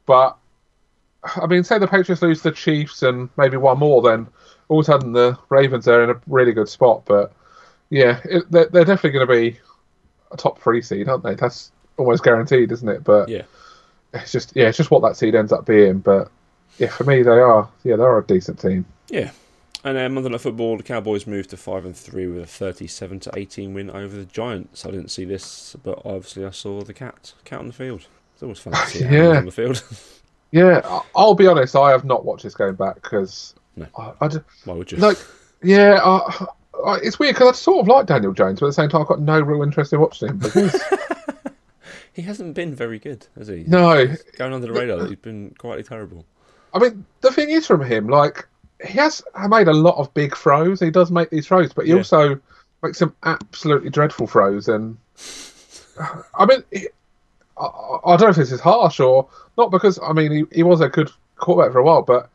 but I mean, say the Patriots lose the Chiefs and maybe one more, then all of a sudden the Ravens are in a really good spot. But yeah, it, they're, they're definitely going to be a top three seed, aren't they? That's almost guaranteed, isn't it? But yeah. it's just yeah, it's just what that seed ends up being. But yeah, for me, they are yeah, they are a decent team. Yeah. And then Monday Night Football, the Cowboys moved to five and three with a thirty-seven to eighteen win over the Giants. I didn't see this, but obviously I saw the cat, cat on the field. It's always fun to see <laughs> Yeah. on the field. <laughs> Yeah, I'll be honest, I have not watched this game back because No. I, I just- Why would you? like yeah, I, I, it's weird because I sort of like Daniel Jones, but at the same time, I've got no real interest in watching him because <laughs> he hasn't been very good, has he? no, He's Going under the radar, he's been quietly terrible. I mean the thing is from him, like he has made a lot of big throws. He does make these throws, but he Yeah. also makes some absolutely dreadful throws. And I mean, he- I, I don't know if this is harsh or not because I mean he, he was a good quarterback for a while, but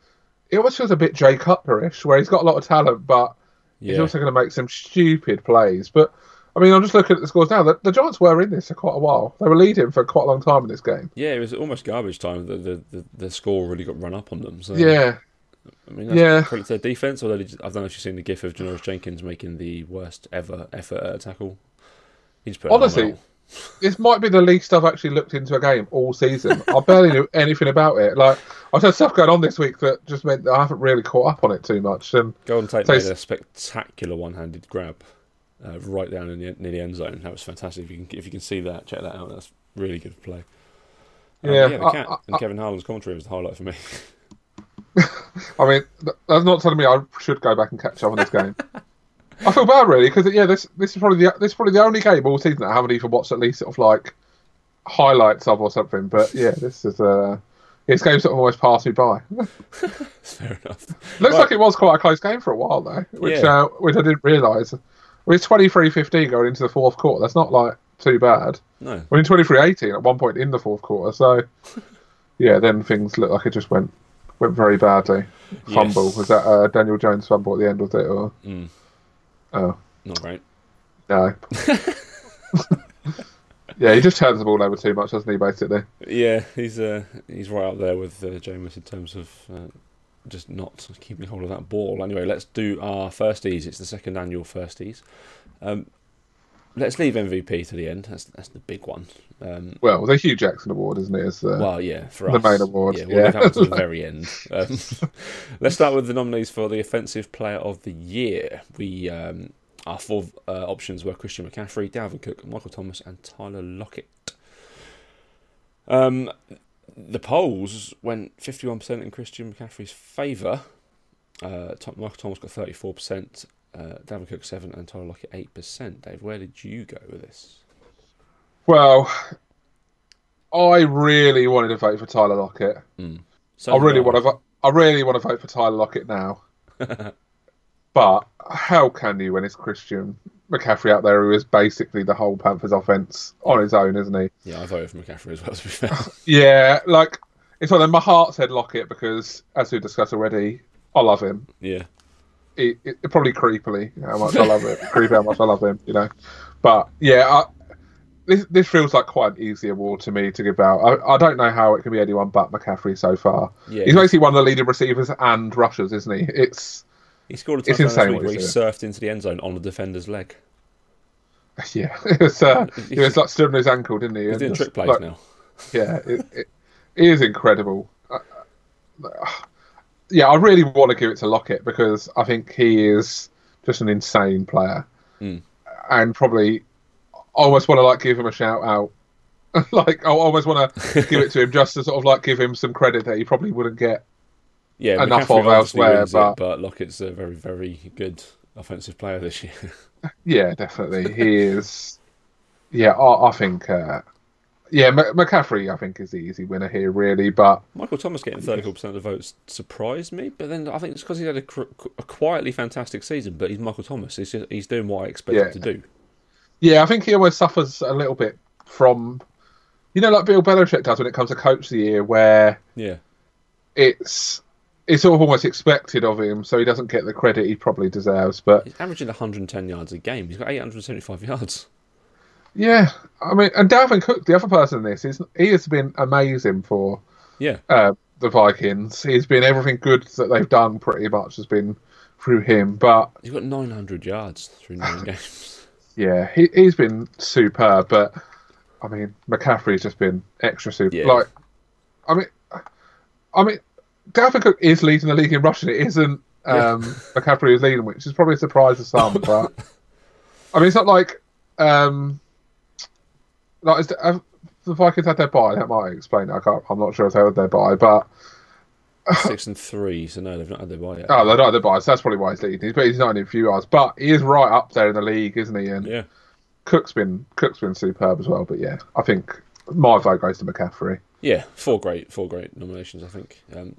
it almost feels a bit Jay Cutler-ish, where he's got a lot of talent, but he's also going to make some stupid plays. But I mean, I'm just looking at the scores now. The, the Giants were in this for quite a while. They were leading for quite a long time in this game. yeah. It was almost garbage time. The the, the, the score really got run up on them. So Yeah, I mean, that's Yeah. credit to their defense. Although just, I don't know if you've seen the gif of Janoris Jenkins making the worst ever effort at a tackle. He just put Honestly, <laughs> this might be the least I've actually looked into a game all season. I barely knew <laughs> anything about it. Like I've had stuff going on this week that just meant that I haven't really caught up on it too much. And Golden Tate So made a spectacular one-handed grab uh, right down in the, near the end zone. That was fantastic. If you can, if you can see that, check that out. That's really good play. Um, Yeah, yeah. The I- cat I- and Kevin Harlan's commentary was the highlight for me. <laughs> I mean, that's not telling me I should go back and catch up on this game. I feel bad really because yeah, this this is probably the this is probably the only game all season that I haven't even watched at least sort of like highlights of or something. But yeah, this is uh, this game sort of almost passed me by. <laughs> Fair enough. Looks Right. like it was quite a close game for a while though, which Yeah. uh, which I didn't realise. Well, It's 23-15 going into the fourth quarter. That's not like too bad. No. I mean, 23-18 at one point in the fourth quarter. So, <laughs> yeah, then things look like it just went went very badly. Fumble Yes. was that uh, Daniel Jones fumble at the end, was it? Or Mm, oh not great. no. <laughs> yeah, he just turns the ball over too much, doesn't he? Basically. Yeah, he's uh, he's right up there with uh, Jameis in terms of uh, just not keeping hold of that ball. Anyway, let's do our firsties. It's the second annual firsties. Um, let's leave MVP to the end. That's that's the big one. Um, Well, the Hue Jackson Award, isn't it? Is, uh, well, yeah, for the us, main award, Yeah, we'll yeah. leave that one to the very end. Um, <laughs> let's start with the nominees for the offensive player of the year. We um, our four uh, options were Christian McCaffrey, Dalvin Cook, Michael Thomas, and Tyler Lockett. Um, the polls went fifty-one percent in Christian McCaffrey's favour. Uh, Michael Thomas got thirty-four percent. Uh, Dalvin Cook seven and Tyler Lockett eight percent. Dave, where did you go with this? Well, I really wanted to vote for Tyler Lockett. So I really want to. vo- I really want to vote for Tyler Lockett now. <laughs> but how can you when it's Christian McCaffrey out there, who is basically the whole Panthers offense on his own, isn't he? Yeah, I voted for McCaffrey as well. To be fair, <laughs> Yeah, like it's one of. My heart said Lockett because, as we discussed already, I love him. yeah. It, it, probably creepily how much I love it. <laughs> Creepy how much I love him, you know. But yeah, I, this this feels like quite an easy award to me to give out. I, I don't know how it can be anyone but McCaffrey so far. Yeah. He's basically one of the leading receivers and rushers, isn't he? It's He scored a touchdown last week where he surfed into the end zone on the defender's leg. <laughs> yeah, it's <laughs> uh, it was like stood on his ankle, didn't he? He's doing trick plays like, now. <laughs> Yeah, it, it, it is incredible. Uh, uh, yeah, I really want to give it to Lockett because I think he is just an insane player, Mm. and probably I almost want to like give him a shout out. like I almost want to give it to him just to sort of like give him some credit that he probably wouldn't get. Yeah, enough McCaffrey of elsewhere, but- it, but Lockett's a very, very good offensive player this year. <laughs> Yeah, definitely, he is. Yeah, I, I think. Uh, yeah, McCaffrey, I think, is the easy winner here, really. But Michael Thomas getting 34% of the votes surprised me, but then I think it's because he had a, cr- a quietly fantastic season, but he's Michael Thomas. He's, just, he's doing what I expect Yeah. him to do. Yeah, I think he almost suffers a little bit from, you know, like Bill Belichick does when it comes to coach of the year, where Yeah. it's it's sort of almost expected of him, so he doesn't get the credit he probably deserves. But He's averaging 110 yards a game. He's got 875 yards. yeah, I mean, and Dalvin Cook, the other person in this, is he has been amazing for Yeah. uh, the Vikings. He's been everything good that they've done, pretty much has been through him. But He's got 900 yards through nine <laughs> games. yeah, he he's been superb. But I mean, McCaffrey's just been extra super. Yeah. Like, I mean, I mean, Dalvin Cook is leading the league in rushing. It isn't um, McCaffrey who's leading, which is probably a surprise to some. <laughs> But I mean, it's not like um, like is the, have the Vikings had their bye. That might explain. It. I can't. I'm not sure if they had their bye, but <sighs> Six and three, so no, they've not had their bye yet. oh, they're not had their bye. So that's probably why he's leading. He's, but he's not in a few yards, but he is right up there in the league, isn't he? And Yeah. Cook's been Cook's been superb as well. But yeah, I think my vote goes to McCaffrey. Yeah, four great, four great nominations. I think. Um,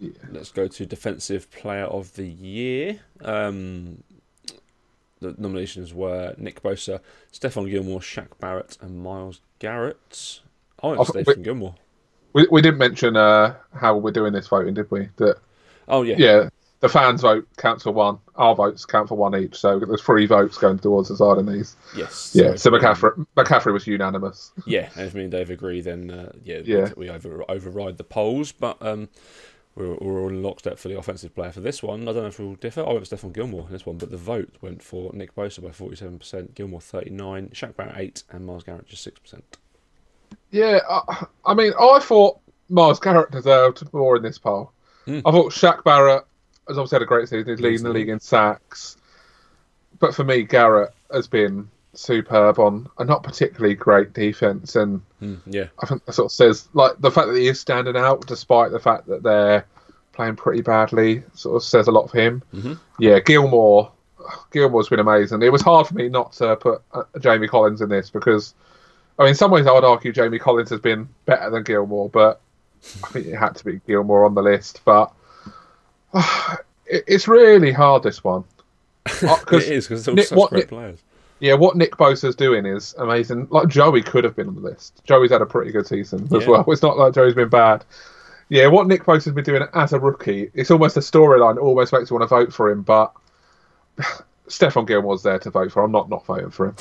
Yeah. Let's go to defensive player of the year. Um, the nominations were Nick Bosa, Stephon Gilmore, Shaq Barrett, and Myles Garrett. I went I for thought Stephon Gilmore. We we didn't mention uh, how we're doing this voting, did we? That Oh yeah, yeah, the fans vote counts for one. Our votes count for one each. So there's three votes going towards the side in these. yes. Yeah. So me- McCaffrey McCaffrey was unanimous. Yeah, and if me and Dave agree, then uh, yeah, Yeah. we over, override the polls. But um, we're, we're all in lockstep for the offensive player for this one. I don't know if we'll differ. I went for Stephon Gilmore in this one, but the vote went for Nick Bosa by forty-seven percent, Gilmore thirty-nine, Shaq Barrett eight, and Myles Garrett just six percent. Yeah, I, I mean, I thought Myles Garrett deserved more in this poll. Hmm. I thought Shaq Barrett has obviously had a great season. He's leading the league in sacks. But for me, Garrett has been superb on a not particularly great defense, and Mm, yeah, I think that sort of says like the fact that he is standing out, despite the fact that they're playing pretty badly, sort of says a lot for him. Mhm. Yeah, Gilmore, Gilmore's been amazing. It was hard for me not to put uh, Jamie Collins in this because, I mean, in some ways I would argue Jamie Collins has been better than Gilmore, but I think it had to be Gilmore on the list. But <sighs> it, it's really hard this one. <laughs> Uh, it is because it's all Nick- such what great Nick- players. Yeah, what Nick Bosa's doing is amazing. Like Joey could have been on the list. Joey's had a pretty good season as Yeah. well. It's not like Joey's been bad. Yeah, what Nick Bosa's been doing as a rookie, it's almost a storyline. Almost makes you want to vote for him, but <laughs> Stephon Gilmore's there to vote for. I'm not not voting for him.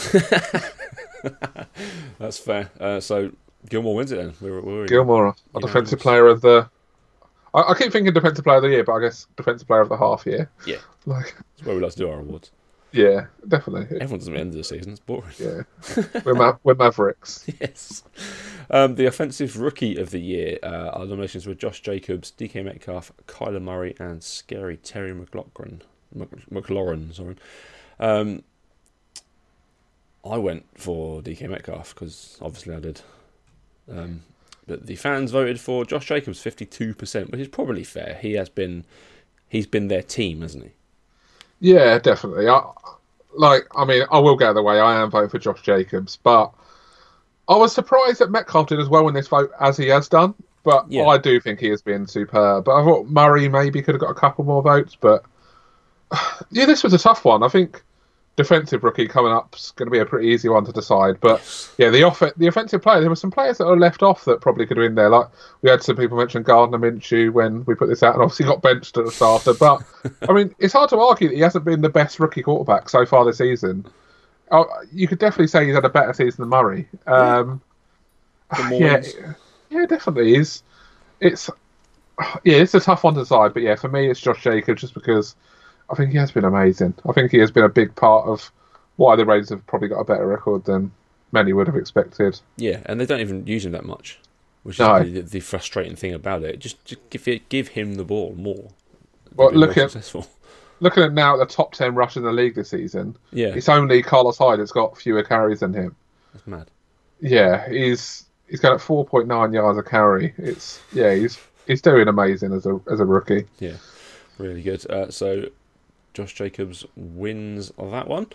<laughs> That's fair. Uh, so Gilmore wins it then. We're, we're. Gilmore, a defensive it's- player of the. I, I keep thinking defensive player of the year, but I guess defensive player of the half year. Yeah. <laughs> Like, That's where we like to do our awards. Yeah, definitely. Everyone does them at the end of the season. It's boring. Yeah, we're, Ma- we're Mavericks. <laughs> yes. Um, the offensive rookie of the year. Uh, our nominations were Josh Jacobs, DK Metcalf, Kyler Murray, and scary Terry McLaurin. Mc- McLaurin, sorry. Um, I went for DK Metcalf because obviously I did. Um, but the fans voted for Josh Jacobs, fifty-two percent, which is probably fair. He has been, he's been their team, hasn't he? Yeah, definitely. I, like, I mean, I will get out of the way. I am voting for Josh Jacobs, but I was surprised that Metcalf did as well in this vote as he has done. But Yeah. I do think he has been superb. But I thought Murray maybe could have got a couple more votes. But <sighs> yeah, this was a tough one. I think defensive rookie coming up is going to be a pretty easy one to decide. But yeah, the off the offensive player, there were some players that are left off that probably could have been there. Like we had some people mention Gardner Minshew when we put this out, and obviously got benched at the starter. But <laughs> I mean, it's hard to argue that he hasn't been the best rookie quarterback so far this season. Oh, you could definitely say he's had a better season than Murray. Um, <sighs> yeah, yeah, definitely is. It's <sighs> yeah, it's a tough one to decide, but yeah, for me, it's Josh Jacobs just because I think he has been amazing. I think he has been a big part of why the Raiders have probably got a better record than many would have expected. Yeah, and they don't even use him that much, which is No. probably the, the frustrating thing about it. Just, just give it, give him the ball more. Well, look at-. Looking at now the top ten rush in the league this season, Yeah, it's only Carlos Hyde that's got fewer carries than him. that's mad. Yeah, he's he's got four point nine yards a carry. It's yeah, he's he's doing amazing as a as a rookie. Yeah, really good. Uh, so, Josh Jacobs wins that one.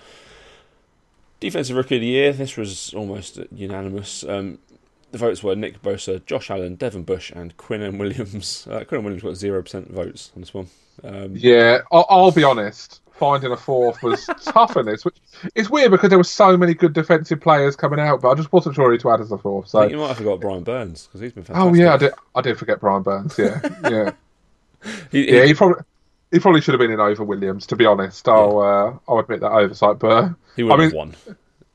Defensive Rookie of the Year. This was almost unanimous. Um, the votes were Nick Bosa, Josh Allen, Devin Bush, and Quinnen Williams. <laughs> Uh, Quinnen Williams got zero percent votes on this one. Um, Yeah, I'll, I'll be honest. Finding a fourth was <laughs> tough in this, which is weird because there were so many good defensive players coming out, but I just wasn't sure who to add as a fourth. I So, you might have forgot Brian Burns because he's been fantastic. oh yeah, I did. I did forget Brian Burns. Yeah, yeah, he- <laughs> yeah. He probably he probably should have been in over Williams. To be honest, I'll uh, I'll admit that oversight, but he would I have won.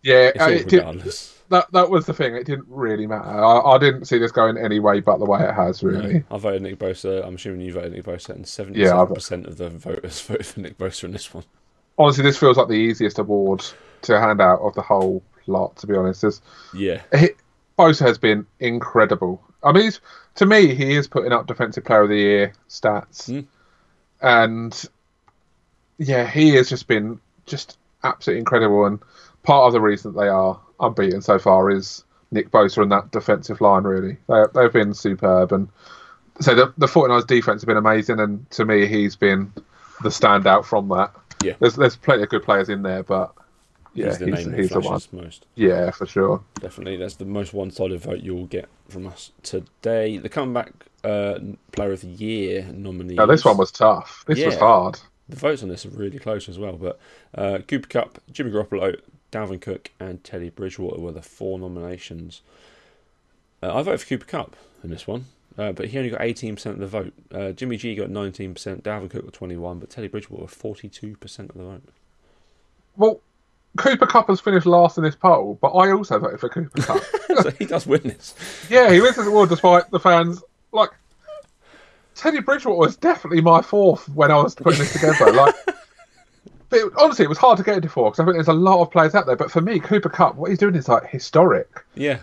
yeah, uh, it did, regardless. that that was the thing. It didn't really matter. I, I didn't see this going any way but the way it has. Really, I voted Nick Bosa. I'm assuming you voted Nick Bosa, and Yeah, seventy-seven vote- percent of the voters <laughs> voted for Nick Bosa in this one. honestly, this feels like the easiest award to hand out of the whole lot. To be honest, There's, Yeah, he, Bosa has been incredible. I mean, he's, to me, he is putting up Defensive Player of the Year stats, Mm. And yeah, he has just been just absolutely incredible. And part of the reason that they are unbeaten so far is Nick Bosa and that defensive line. Really, they, they've been superb, and so the the 49ers defense has been amazing. And to me, he's been the standout from that. Yeah. there's there's plenty of good players in there, but yeah, he's the he's, name he's that the one. most. Yeah, for sure. Definitely, that's the most one-sided vote you'll get from us today. The comeback uh, player of the year nominee. Now this one was tough. This was hard. The votes on this are really close as well. But uh, Cooper Kupp, Jimmy Garoppolo, Dalvin Cook, and Teddy Bridgewater were the four nominations. Uh, I voted for Cooper Kupp in this one, uh, but he only got 18% of the vote. Uh, Jimmy G got 19%, Dalvin Cook got 21, but Teddy Bridgewater 42% of the vote. Well, Cooper Kupp has finished last in this poll, but I also voted for Cooper Kupp. <laughs> so he does win this. yeah, he wins this award despite the fans. Like Teddy Bridgewater was definitely my fourth when I was putting this together. <laughs> Like, it, honestly, it was hard to get into four because I think there's a lot of players out there. But for me, Cooper Kupp, what he's doing is like historic. Yeah,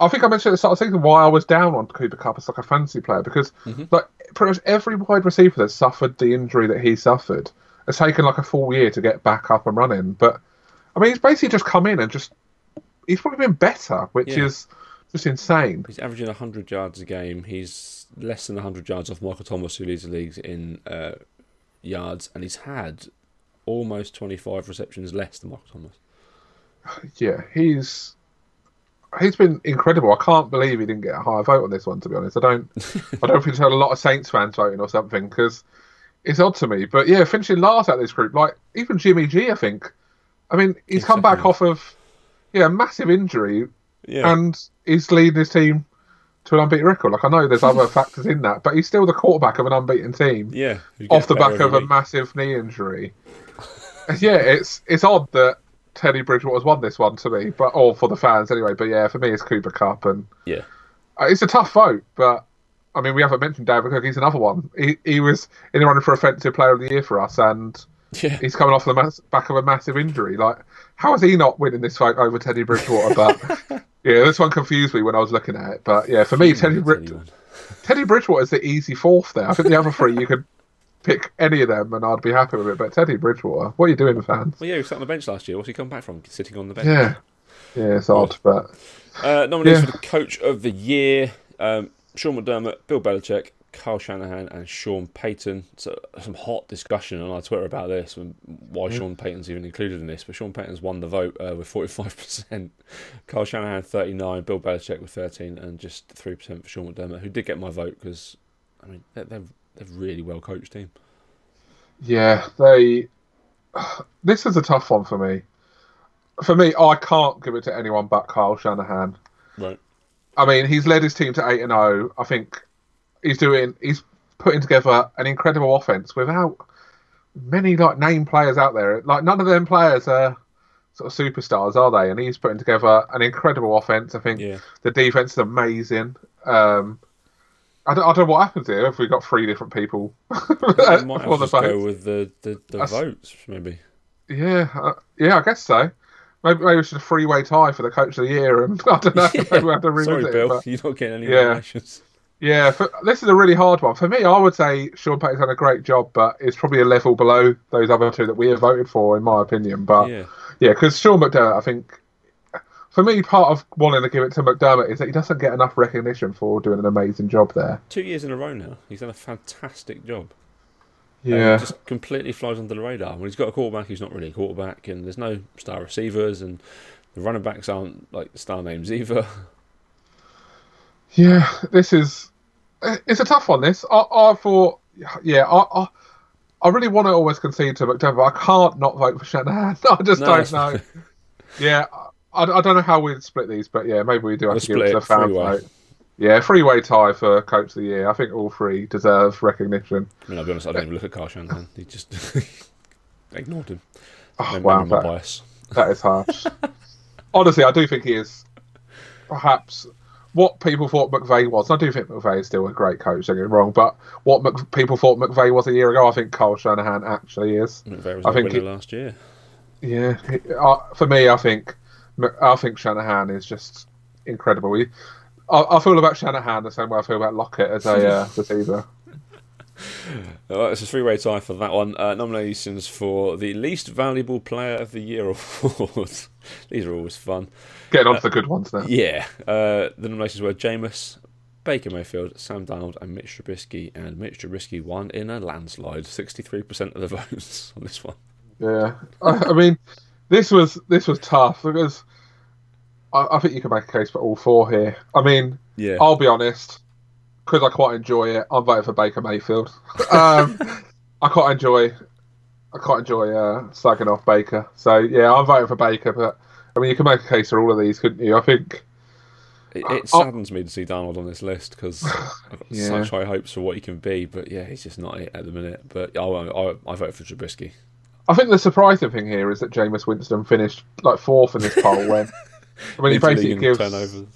I think I mentioned at the start of the season why I was down on Cooper Kupp as like a fantasy player because mm-hmm. like pretty much every wide receiver that suffered the injury that he suffered has taken like a full year to get back up and running. But I mean, he's basically just come in and just he's probably been better, which Yeah. is just insane. he's averaging 100 yards a game. He's less than 100 yards off Michael Thomas, who leads the league in uh, yards, and he's had almost 25 receptions less than Michael Thomas. <sighs> Yeah, he's he's been incredible. I can't believe he didn't get a higher vote on this one. To be honest, I don't I don't think there's had a lot of Saints fans voting or something because it's odd to me. But yeah, finishing last out of this group, like even Jimmy G, I think I mean, he's come back off of yeah, a massive injury, Yeah, and he's leading his team to an unbeaten record. Like I know there's other <laughs> factors in that, but he's still the quarterback of an unbeaten team yeah. Off the back of a massive knee injury. yeah, it's it's odd that Teddy Bridgewater's won this one to me, but or for the fans anyway. But yeah, for me, it's Cooper Kupp, and Yeah, uh, it's a tough vote. But I mean, we haven't mentioned Dalvin Cook. He's another one. He he was in the running for offensive player of the year for us, and yeah. he's coming off the mass- back of a massive injury. Like, how is he not winning this fight over Teddy Bridgewater? But <laughs> yeah, this one confused me when I was looking at it. But yeah, for me, Teddy Brid- Teddy Bridgewater is the easy fourth there. I think the other three you could pick any of them and I'd be happy with it. But Teddy Bridgewater, what are you doing, the fans? Well, yeah, he sat on the bench last year. What's he come back from? Sitting on the bench. Yeah, yeah, it's odd, but Uh, nominees Yeah. for the coach of the year: um, Sean McDermott, Bill Belichick, Kyle Shanahan, and Sean Payton. So some hot discussion on our Twitter about this and why Sean Payton's even included in this. But Sean Payton's won the vote uh, with forty five percent. <laughs> Kyle Shanahan thirty nine, Bill Belichick with thirteen, and just three percent for Sean McDermott, who did get my vote because I mean they're they're, they're really well coached team. yeah, they. <sighs> This is a tough one for me. For me, I can't give it to anyone but Kyle Shanahan. Right. I mean, he's led his team to eight and zero. I think he's doing. He's putting together an incredible offense without many like name players out there. Like none of them players are sort of superstars, are they? And he's putting together an incredible offense. I think Yeah. the defense is amazing. Um, I don't, I don't know what happens here if we got three different people <laughs> I might have the go with the the, the votes maybe. Yeah, uh, yeah, I guess so. Maybe, maybe we should a three-way tie for the coach of the year, and <laughs> I don't know. <laughs> Maybe we have to revisit Sorry, it, Bill, but- you're not getting any Yeah. nominations. Yeah, for, this is a really hard one for me. I would say Sean Payton's done a great job, but it's probably a level below those other two that we have voted for, in my opinion. But Yeah. yeah, because Sean McDermott, I think, for me, part of wanting to give it to McDermott is that he doesn't get enough recognition for doing an amazing job there. two years in a row now. He's done a fantastic job. Yeah, Um, just completely flies under the radar. When he's got a quarterback, he's not really a quarterback, and there's no star receivers, and the running backs aren't like star names either. <laughs> yeah. This is it's a tough one. This I, I thought, yeah, I, I I really want to always concede to McDermott. But I can't not vote for Shanahan. <laughs> I just No, don't know. Yeah, I, I don't know how we'd split these, but yeah, maybe we do have We'll to give it to the vote. Yeah, three-way tie for coach of the year. I think all three deserve recognition. I mean, I'll be honest, I don't even look at Kyle Shanahan. He just <laughs> ignored him. Oh, No wow, that, bias. that is harsh. <laughs> Honestly, I do think he is perhaps what people thought McVay was. and I do think McVay is still a great coach. Don't get me wrong, but what Mc, people thought McVay was a year ago, I think Kyle Shanahan actually is. McVay was I a think winner he- last year. Yeah, uh, for me, I think I think Shanahan is just incredible. He, I, I feel about Shanahan the same way I feel about Lockett as a uh, <laughs> receiver. Right, it's a three-way tie for that one. Uh, nominations for the least valuable player of the year <laughs> award. These are always fun. Getting on to the good ones now. Yeah, uh, the nominations were Jameis, Baker Mayfield, Sam Darnold, and Mitch Trubisky. And Mitch Trubisky won in a landslide, sixty-three percent of the <laughs> votes on this one. Yeah, I, I mean, this was this was tough because I, I think you can make a case for all four here. I mean, Yeah, I'll be honest, because I quite enjoy it. I'm voting for Baker Mayfield. Um, I quite enjoy, I quite enjoy uh, slagging off Baker. So yeah, I'm voting for Baker. But I mean, you can make a case for all of these, couldn't you? I think. it, it saddens me to see Darnold on this list because I've <laughs> got Yeah. such high hopes for what he can be. But yeah, he's just not it at the minute. But I, I, I vote for Trubisky. I think the surprising thing here is that Jameis Winston finished like fourth in this poll. When I mean, he <laughs> Leads the league basically gives turnovers.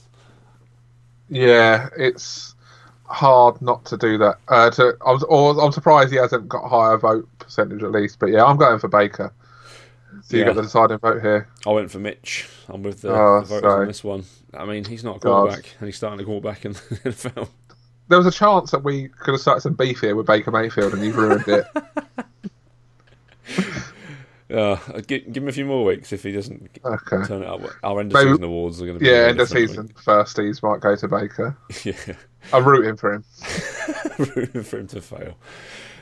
Yeah, it's hard not to do that. Uh, to I was, or I'm surprised he hasn't got higher vote percentage at least. But yeah, I'm going for Baker. So you Yeah. got the deciding vote here. I went for Mitch. I'm with the, Oh, the voters on this one. I mean, he's not a God. quarterback, and he's starting a quarterback in <laughs> the NFL. There was a chance that we could have started some beef here with Baker Mayfield, and you've ruined it. <laughs> Uh, give, give him a few more weeks if he doesn't Okay. turn it up. Our end of Maybe- season awards are going to be Yeah, end of season firsties might go to Baker. <laughs> Yeah. I'm rooting for him. <laughs> rooting for him to fail.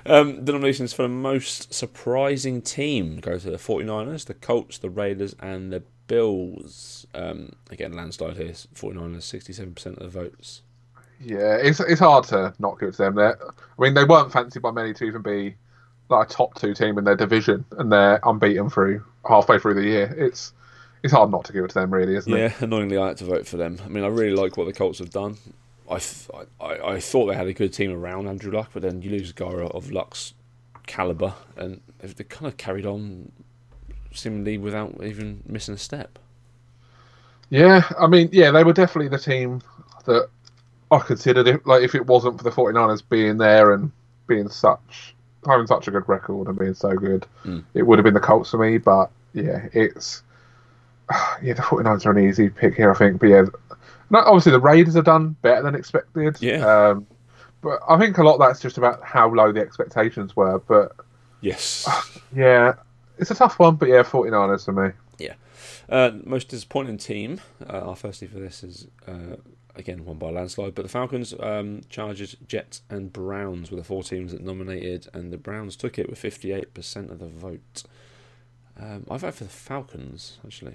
Um, the nominations for the most surprising team go to the 49ers, the Colts, the Raiders, and the Bills. Um, again, landslide here. 49ers, 67% of the votes. Yeah, it's it's hard to not give it to them. There, I mean, they weren't fancied by many to even be like a top two team in their division and they're unbeaten through halfway through the year. It's it's hard not to give it to them, really, isn't Yeah, it? Yeah, annoyingly, I had to vote for them. I mean, I really like what the Colts have done. I, I, I thought they had a good team around Andrew Luck, but then you lose a guy of Luck's caliber, and they've they kind of carried on seemingly without even missing a step. Yeah, I mean, yeah, they were definitely the team that I considered it. Like, if it wasn't for the 49ers being there and being such having such a good record and being so good, Mm. it would have been the Colts for me. But yeah, it's <sighs> yeah, the 49ers are an easy pick here, I think. But yeah, no, obviously the Raiders have done better than expected. Yeah. Um, but I think a lot of that's just about how low the expectations were. But Yes. <sighs> yeah, it's a tough one. But yeah, 49ers for me. Yeah. Uh, most disappointing team, uh, our firstly for this is uh, again won by landslide, but the Falcons, um, Chargers, Jets, and Browns were the four teams that nominated, and the Browns took it with fifty-eight percent of the vote. Um, I voted for the Falcons actually.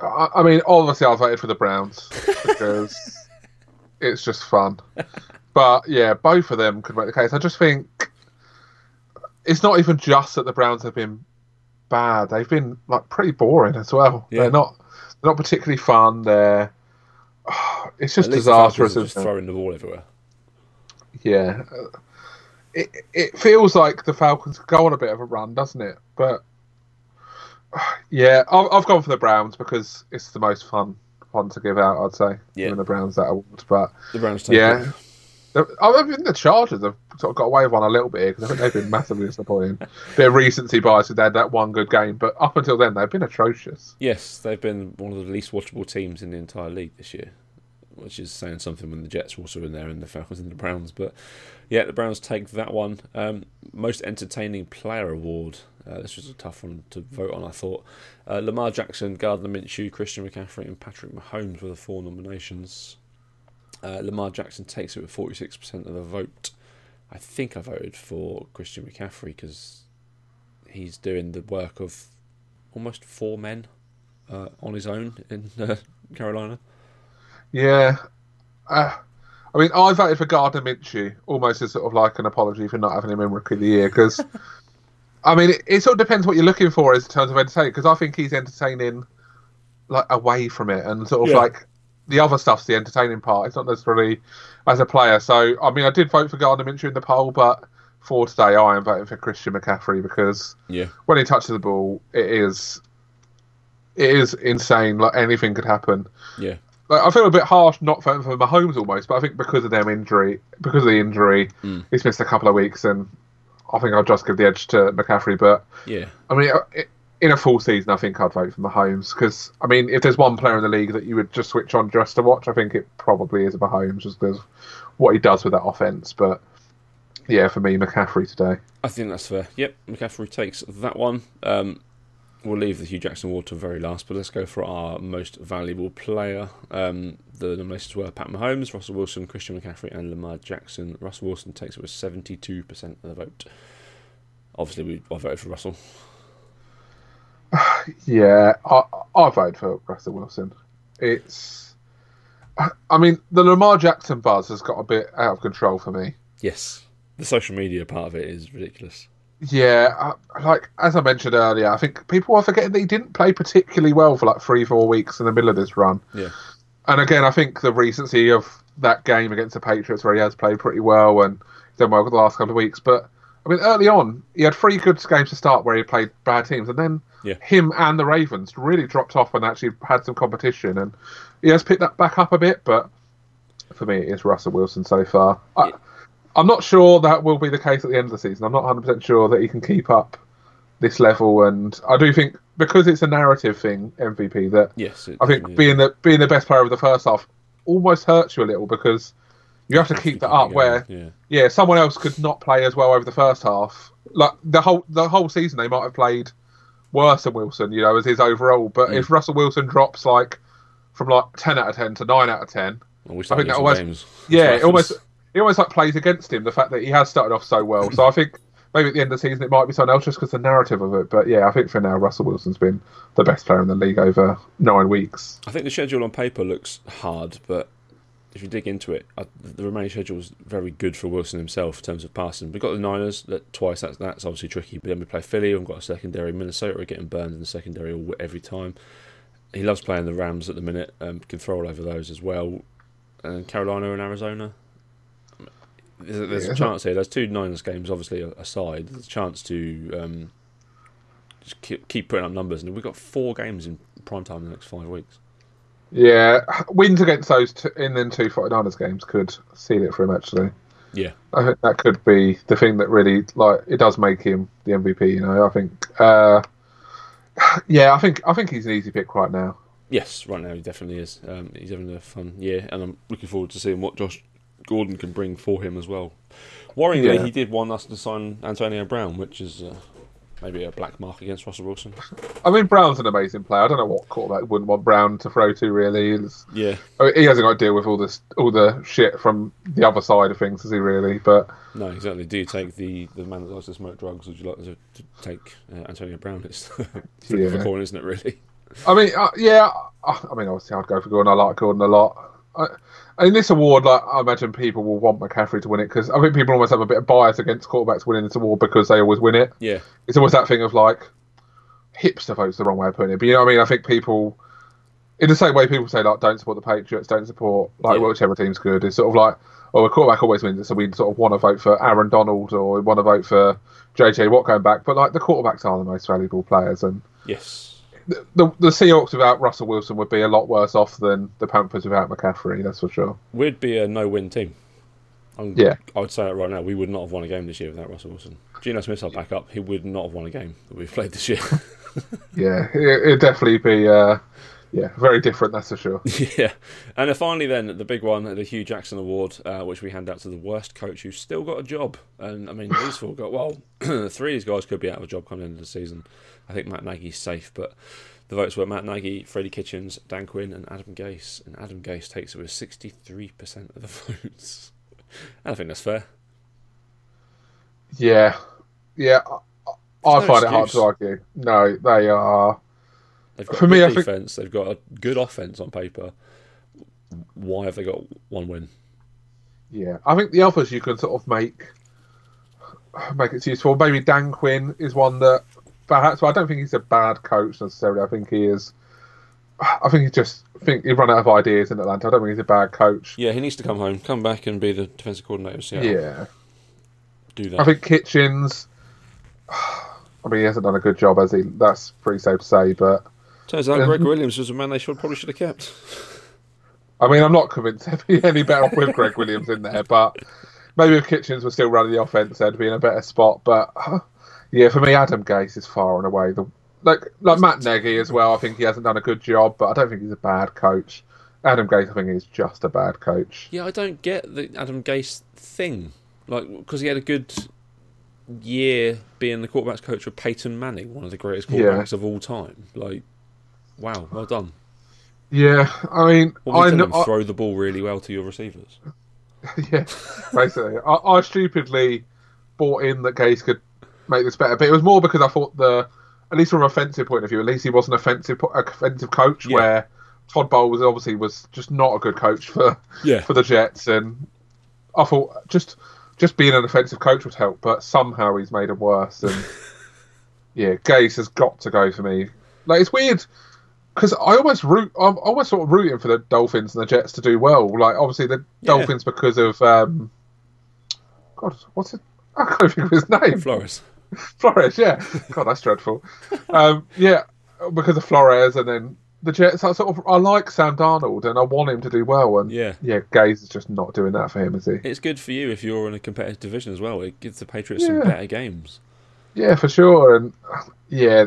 I, I mean, obviously, I voted for the Browns because <laughs> it's just fun. But yeah, both of them could make the case. I just think it's not even just that the Browns have been bad; they've been like pretty boring as well. Yeah. They're not they're not particularly fun. They're <sighs> it's just disastrous. Just throwing the ball everywhere. Yeah, it it feels like the Falcons could go on a bit of a run, doesn't it? But yeah, I've, I've gone for the Browns because it's the most fun one to give out. I'd say Yeah. giving the Browns that award. But The Browns take yeah. I think the Chargers have sort of got away with one a little bit here because I think they've been massively disappointing. <laughs> Bit of recency bias they had that one good game, but up until then they've been atrocious. Yes, they've been one of the least watchable teams in the entire league this year, which is saying something when the Jets were also in there and the Falcons and the Browns. But yeah, the Browns take that one. Um, most entertaining player award. Uh, this was a tough one to vote on, I thought. Uh, Lamar Jackson, Gardner Minshew, Christian McCaffrey, and Patrick Mahomes were the four nominations. Uh, Lamar Jackson takes it with 46% of the vote. I think I voted for Christian McCaffrey because he's doing the work of almost four men uh, on his own in uh, Carolina. Yeah, uh, I mean, I voted for Gardner Minshew almost as sort of like an apology for not having him in Rookie of the Year because. <laughs> I mean, it, it sort of depends what you're looking for as in terms of entertainment Because I think he's entertaining, like away from it, and sort of Yeah. like the other stuff's the entertaining part. It's not necessarily as a player. So, I mean, I did vote for Gardner Minshew in the poll, but for today, I am voting for Christian McCaffrey because Yeah, when he touches the ball, it is, it is insane. Like anything could happen. yeah, Like, I feel a bit harsh not voting for Mahomes almost, but I think because of them injury, because of the injury, Mm. he's missed a couple of weeks, and I think I'll just give the edge to McCaffrey. But yeah, I mean, uh, in a full season, I think I'd vote for Mahomes because I mean, if there's one player in the league that you would just switch on just to watch, I think it probably is Mahomes, just because what he does with that offense. But yeah, for me, McCaffrey today. I think that's fair. Yep, McCaffrey takes that one. Um, we'll leave the Hue Jackson award to very last, but let's go for our most valuable player. Um, the nominations were Pat Mahomes, Russell Wilson, Christian McCaffrey, and Lamar Jackson. Russell Wilson takes it with seventy-two percent of the vote. Obviously, we I voted for Russell. <sighs> Yeah, I I vote for Russell Wilson. It's, I mean, the Lamar Jackson buzz has got a bit out of control for me. Yes, the social media part of it is ridiculous. Yeah, I, like as I mentioned earlier, I think people are forgetting that he didn't play particularly well for like three, four weeks in the middle of this run. Yeah, And again, I think the recency of that game against the Patriots, where he has played pretty well and done well the last couple of weeks. But I mean, early on, he had three good games to start where he played bad teams, and then Yeah. him and the Ravens really dropped off and actually had some competition. And he has picked that back up a bit, but for me, it's Russell Wilson so far. I, I'm not sure that will be the case at the end of the season. I'm not 100% sure that he can keep up this level, and I do think because it's a narrative thing, MVP, that yes. I think being the being the best player of the first half almost hurts you a little because you have to keep that up. Where going, yeah, someone else could not play as well over the first half. Like the whole the whole season, they might have played worse than Wilson, you know, as his overall. But Mm. if Russell Wilson drops like from like ten out of ten to nine out of ten, we I think that games. yeah, it almost. It always like plays against him the fact that he has started off so well. So I think maybe at the end of the season it might be someone else just because the narrative of it. But yeah, I think for now Russell Wilson's been the best player in the league over nine weeks. I think the schedule on paper looks hard, but if you dig into it, uh, the remaining schedule is very good for Wilson himself in terms of passing. We've got the Niners that twice. That's that's obviously tricky. But then we play Philly. We've got a secondary. Minnesota are getting burned in the secondary every time. He loves playing the Rams at the minute. Um, can throw all over those as well. And Carolina and Arizona. There's, there's Yeah. a chance here. There's two Niners games, obviously aside. There's a chance to um, just keep, keep putting up numbers, and we've got four games in prime time in the next five weeks. Yeah, wins against those two, in then two 49ers games could seal it for him. Actually, Yeah, I think that could be the thing that really like it does make him the MVP. You know, I think. Uh, <sighs> yeah, I think I think he's an easy pick right now. Yes, right now he definitely is. Um, he's having a fun year, and I'm looking forward to seeing what Josh Gordon can bring for him as well. Worryingly, Yeah. he did want us to sign Antonio Brown, which is uh, maybe a black mark against Russell Wilson. I mean, Brown's an amazing player. I don't know what quarterback wouldn't want Brown to throw to. Really, It's- Yeah, I mean, he hasn't got to deal with all this, all the shit from the other side of things, has he? Really? But no, exactly. Do you take the, the man that likes to smoke drugs, or would you like to, to take uh, Antonio Brown? It's <laughs> Yeah. a coin, isn't it? Really? I mean, uh, yeah. I I mean, obviously, I'd go for Gordon. I like Gordon a lot. I, in this award, like I imagine people will want McCaffrey to win it because I think people almost have a bit of bias against quarterbacks winning this award because they always win it. Yeah, It's always that thing of like hipster votes the wrong way of putting it, but you know what I mean. I think people, in the same way people say like don't support the Patriots, don't support like Yeah. whichever team's good. It's sort of like oh, a quarterback always wins it, so we sort of want to vote for Aaron Donald or we want to vote for JJ Watt going back. But like the quarterbacks are the most valuable players, and yes. The, the, the Seahawks without Russell Wilson would be a lot worse off than the Panthers without McCaffrey. That's for sure. We'd be a no-win team. I'm, Yeah. I would say that right now. We would not have won a game this year without Russell Wilson. Geno Smith's our backup. He would not have won a game that we've played this year. <laughs> Yeah, it, it'd definitely be. Uh, yeah, very different. That's for sure. <laughs> yeah. And then finally, then the big one, the Hue Jackson Award, uh, which we hand out to the worst coach who's still got a job. And I mean, these four got well. <clears throat> three of these guys could be out of a job coming into the season. I think Matt Nagy's safe, but the votes were Matt Nagy, Freddie Kitchens, Dan Quinn, and Adam Gase. And Adam Gase takes it with sixty-three percent of the <laughs> votes. And I think that's fair. Yeah, yeah. I, I no find it hard to argue. No, they are. They've got For a me, good I think- They've got a good offense on paper. Why have they got one win? Yeah, I think the others you can sort of make make it useful. Maybe Dan Quinn is one that perhaps. Well, I don't think he's a bad coach necessarily. I think he is. I think he just I think he run out of ideas in Atlanta. I don't think he's a bad coach. Yeah, he needs to come home, come back, and be the defensive coordinator. of Seattle. Yeah, do that. I think Kitchens. I mean, he hasn't done a good job, has he? That's pretty safe to say. But Turns out Um, Gregg Williams was a man they should probably should have kept. I mean, I'm not convinced <laughs> they'd be any better off with Gregg Williams in there. But maybe if Kitchens was still running the offense, they'd be in a better spot. But yeah, for me, Adam Gase is far and away the like like Matt Nagy as well. I think he hasn't done a good job, but I don't think he's a bad coach. Adam Gase, I think he's just a bad coach. Yeah, I don't get the Adam Gase thing. Like, because he had a good year being the quarterbacks coach of Peyton Manning, one of the greatest Yeah. quarterbacks of all time. Like, wow, well done. Yeah, I mean, I know. him, throw the ball really well to your receivers. <laughs> yeah, basically, I, I stupidly bought in that Gase could make this better, but it was more because I thought the, at least from an offensive point of view, at least he was an offensive offensive coach. Yeah. Where Todd Bowles obviously was just not a good coach for Yeah. for the Jets, and I thought just just being an offensive coach would help, but somehow he's made it worse. And <laughs> yeah, Gase has got to go for me. Like it's weird because I almost root, I'm almost sort of rooting for the Dolphins and the Jets to do well. Like obviously the Yeah. Dolphins because of um, God, what's it? I can't think of his name. Flores. <laughs> Flores, yeah. God, that's dreadful. Um, yeah, because of Flores, and then the Jets. I sort of I like Sam Darnold, and I want him to do well. And Yeah. yeah, Gase is just not doing that for him, is he? It's good for you if you're in a competitive division as well. It gives the Patriots some better games. Yeah, for sure. And yeah,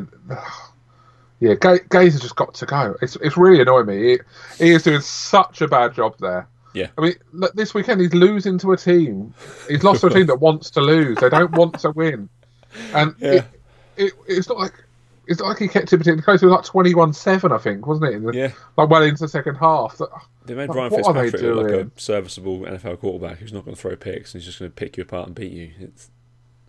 yeah, Gase has just got to go. It's it's really annoying me. He, he is doing such a bad job there. Yeah. I mean, look, this weekend he's losing to a team. He's lost to a team that wants to lose. They don't want to win, and Yeah. it, it, it's not like it's not like he kept it between close. It was like twenty-one-seven, I think, wasn't it? The, Yeah. Like well into the second half. They made Like, Ryan what are they Fitzpatrick look like a serviceable NFL quarterback who's not going to throw picks and he's just going to pick you apart and beat you. It's,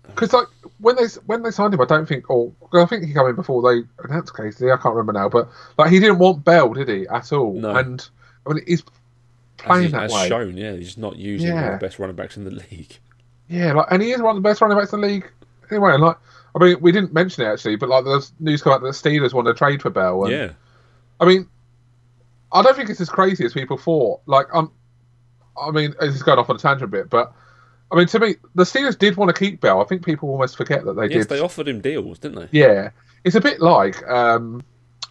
um, Because like when they when they signed him, I don't think, or I think he came in before they announced Casey. I can't remember now, but like he didn't want Bell, did he, at all? No. And I mean, he's playing as, that as way. shown, yeah, he's not using one of the best running backs in the <laughs> league. Yeah, like, and he is one of the best running backs in the league. Anyway, and like, I mean, we didn't mention it actually, but like, there's news come out that the Steelers want to trade for Bell. And, Yeah, I mean, I don't think it's as crazy as people thought. Like, I'm, I mean, this is going off on a tangent a bit, but I mean, to me, the Steelers did want to keep Bell. I think people almost forget that they yes, did. they offered him deals, didn't they? Yeah, it's a bit like um,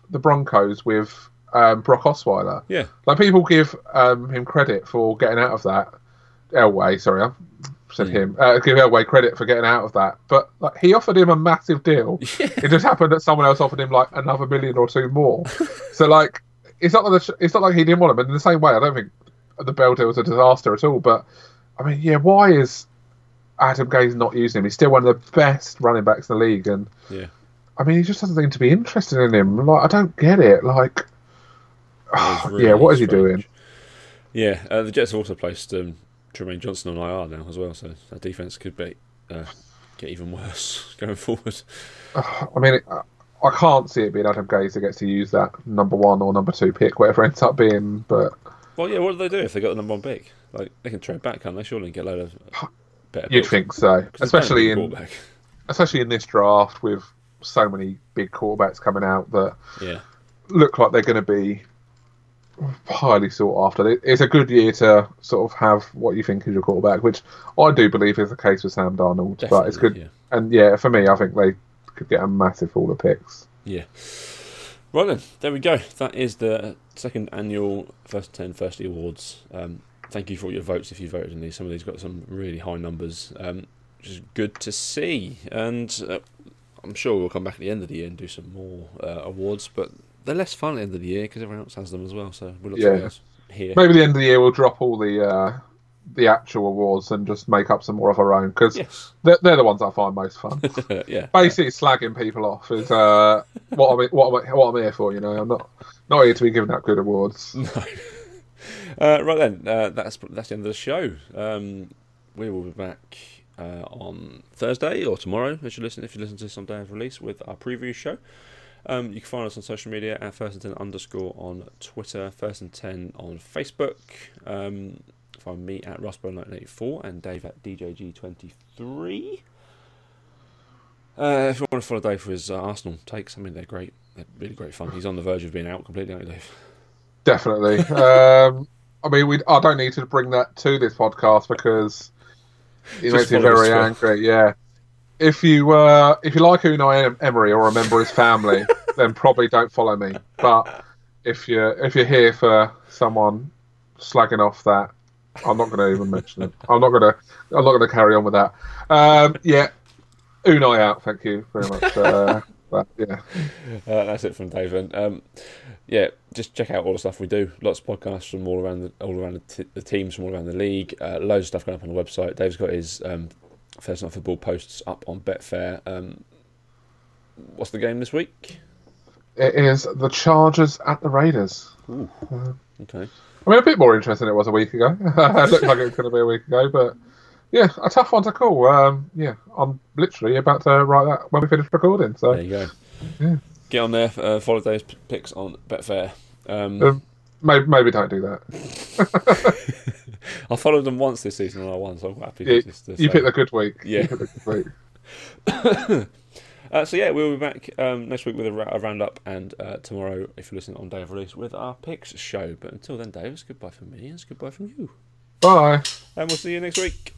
the Broncos with um, Brock Osweiler. Yeah, Like people give um, him credit for getting out of that. Elway, sorry, I said Mm. him. Uh, give Elway credit for getting out of that, but like, he offered him a massive deal. <laughs> It just happened that someone else offered him like another million or two more. <laughs> so like, it's not that the, it's not like he didn't want him. And in the same way, I don't think the Bell deal was a disaster at all. But I mean, yeah, why is Adam Gase not using him? He's still one of the best running backs in the league, and yeah. I mean, he just doesn't seem to be interested in him. Like, I don't get it. Like, It was <sighs> yeah, really what is he doing? Yeah, uh, the Jets have also placed um, Trumaine Johnson on IR now as well, so that defense could be uh, get even worse <laughs> going forward. <sighs> I mean, I- I can't see it being Adam Gase that gets to use that number one or number two pick, whatever it ends up being. But Well, yeah, what do they do if they got the number one pick? Like they can trade back, can't they? Surely get a load of <sighs> better. you'd think so, especially in need a quarterback. especially in this draft with so many big quarterbacks coming out that Yeah, look like they're going to be highly sought after. It's a good year to sort of have what you think is your quarterback, which I do believe is the case with Sam Darnold. definitely. but it's good, Yeah. and yeah, for me, I think they could get a massive haul of picks. Yeah. Right then, there we go. That is the second annual First 10 Firstly Awards. Um, thank you for all your votes if you voted in these. Some of these got some really high numbers, um, which is good to see. And uh, I'm sure we'll come back at the end of the year and do some more uh, awards, but they're less fun at the end of the year because everyone else has them as well. So we'll look Yeah. here. Maybe at the end of the year we'll drop all the uh, the actual awards and just make up some more of our own because Yes. they're, they're the ones I find most fun. <laughs> yeah. Basically, slagging people off is uh, what I'm what I'm, what I'm here for. You know, I'm not not here to be giving out good awards. <laughs> No. uh, right then, uh, that's that's the end of the show. Um, we will be back uh, on Thursday or tomorrow, as you listen if you listen to this on day of release with our preview show. Um, you can find us on social media at first and ten underscore on Twitter, first and ten on Facebook. Um, find me at Rosbo1984 and Dave at DJG23. Uh, if you want to follow Dave for his uh, Arsenal takes, I mean they're great. They're really great fun. He's on the verge of being out completely, aren't you, Dave? Definitely. <laughs> um, I mean, we I don't need to bring that to this podcast because it makes me very angry. Yeah. If you uh, if you like Unai Emery or a member of his family, <laughs> then probably don't follow me. But if you if you're here for someone slagging off that, I'm not going to even mention it. I'm not going to I'm not going to carry on with that. Um, yeah, Unai out. Thank you very much. Uh, but yeah, Uh, that's it from Dave. And um, yeah, just check out all the stuff we do. Lots of podcasts from all around the all around the, t- the teams from all around the league. Uh, loads of stuff going up on the website. Dave's got his um, Thursday Night Football posts up on Betfair. Um, what's the game this week? It is the Chargers at the Raiders. Ooh, okay. I mean, a bit more interesting than it was a week ago. <laughs> it looked like it was going to be a week ago, but yeah, a tough one to call. Um, yeah, I'm literally about to write that when we finish recording. So There you go. Yeah. Get on there. Uh, follow those p- picks on Betfair. Um, um, maybe, maybe don't do that. <laughs> I followed them once this season and I won, so I'm happy. You, just to you say- picked a good week. Yeah. <laughs> You picked a good week. Uh, so yeah, we'll be back um, next week with a, ra- a roundup, and uh, tomorrow, if you're listening on day of release, with our picks show. But until then, Dave, it's goodbye from me. It's goodbye from you, Bye. and we'll see you next week.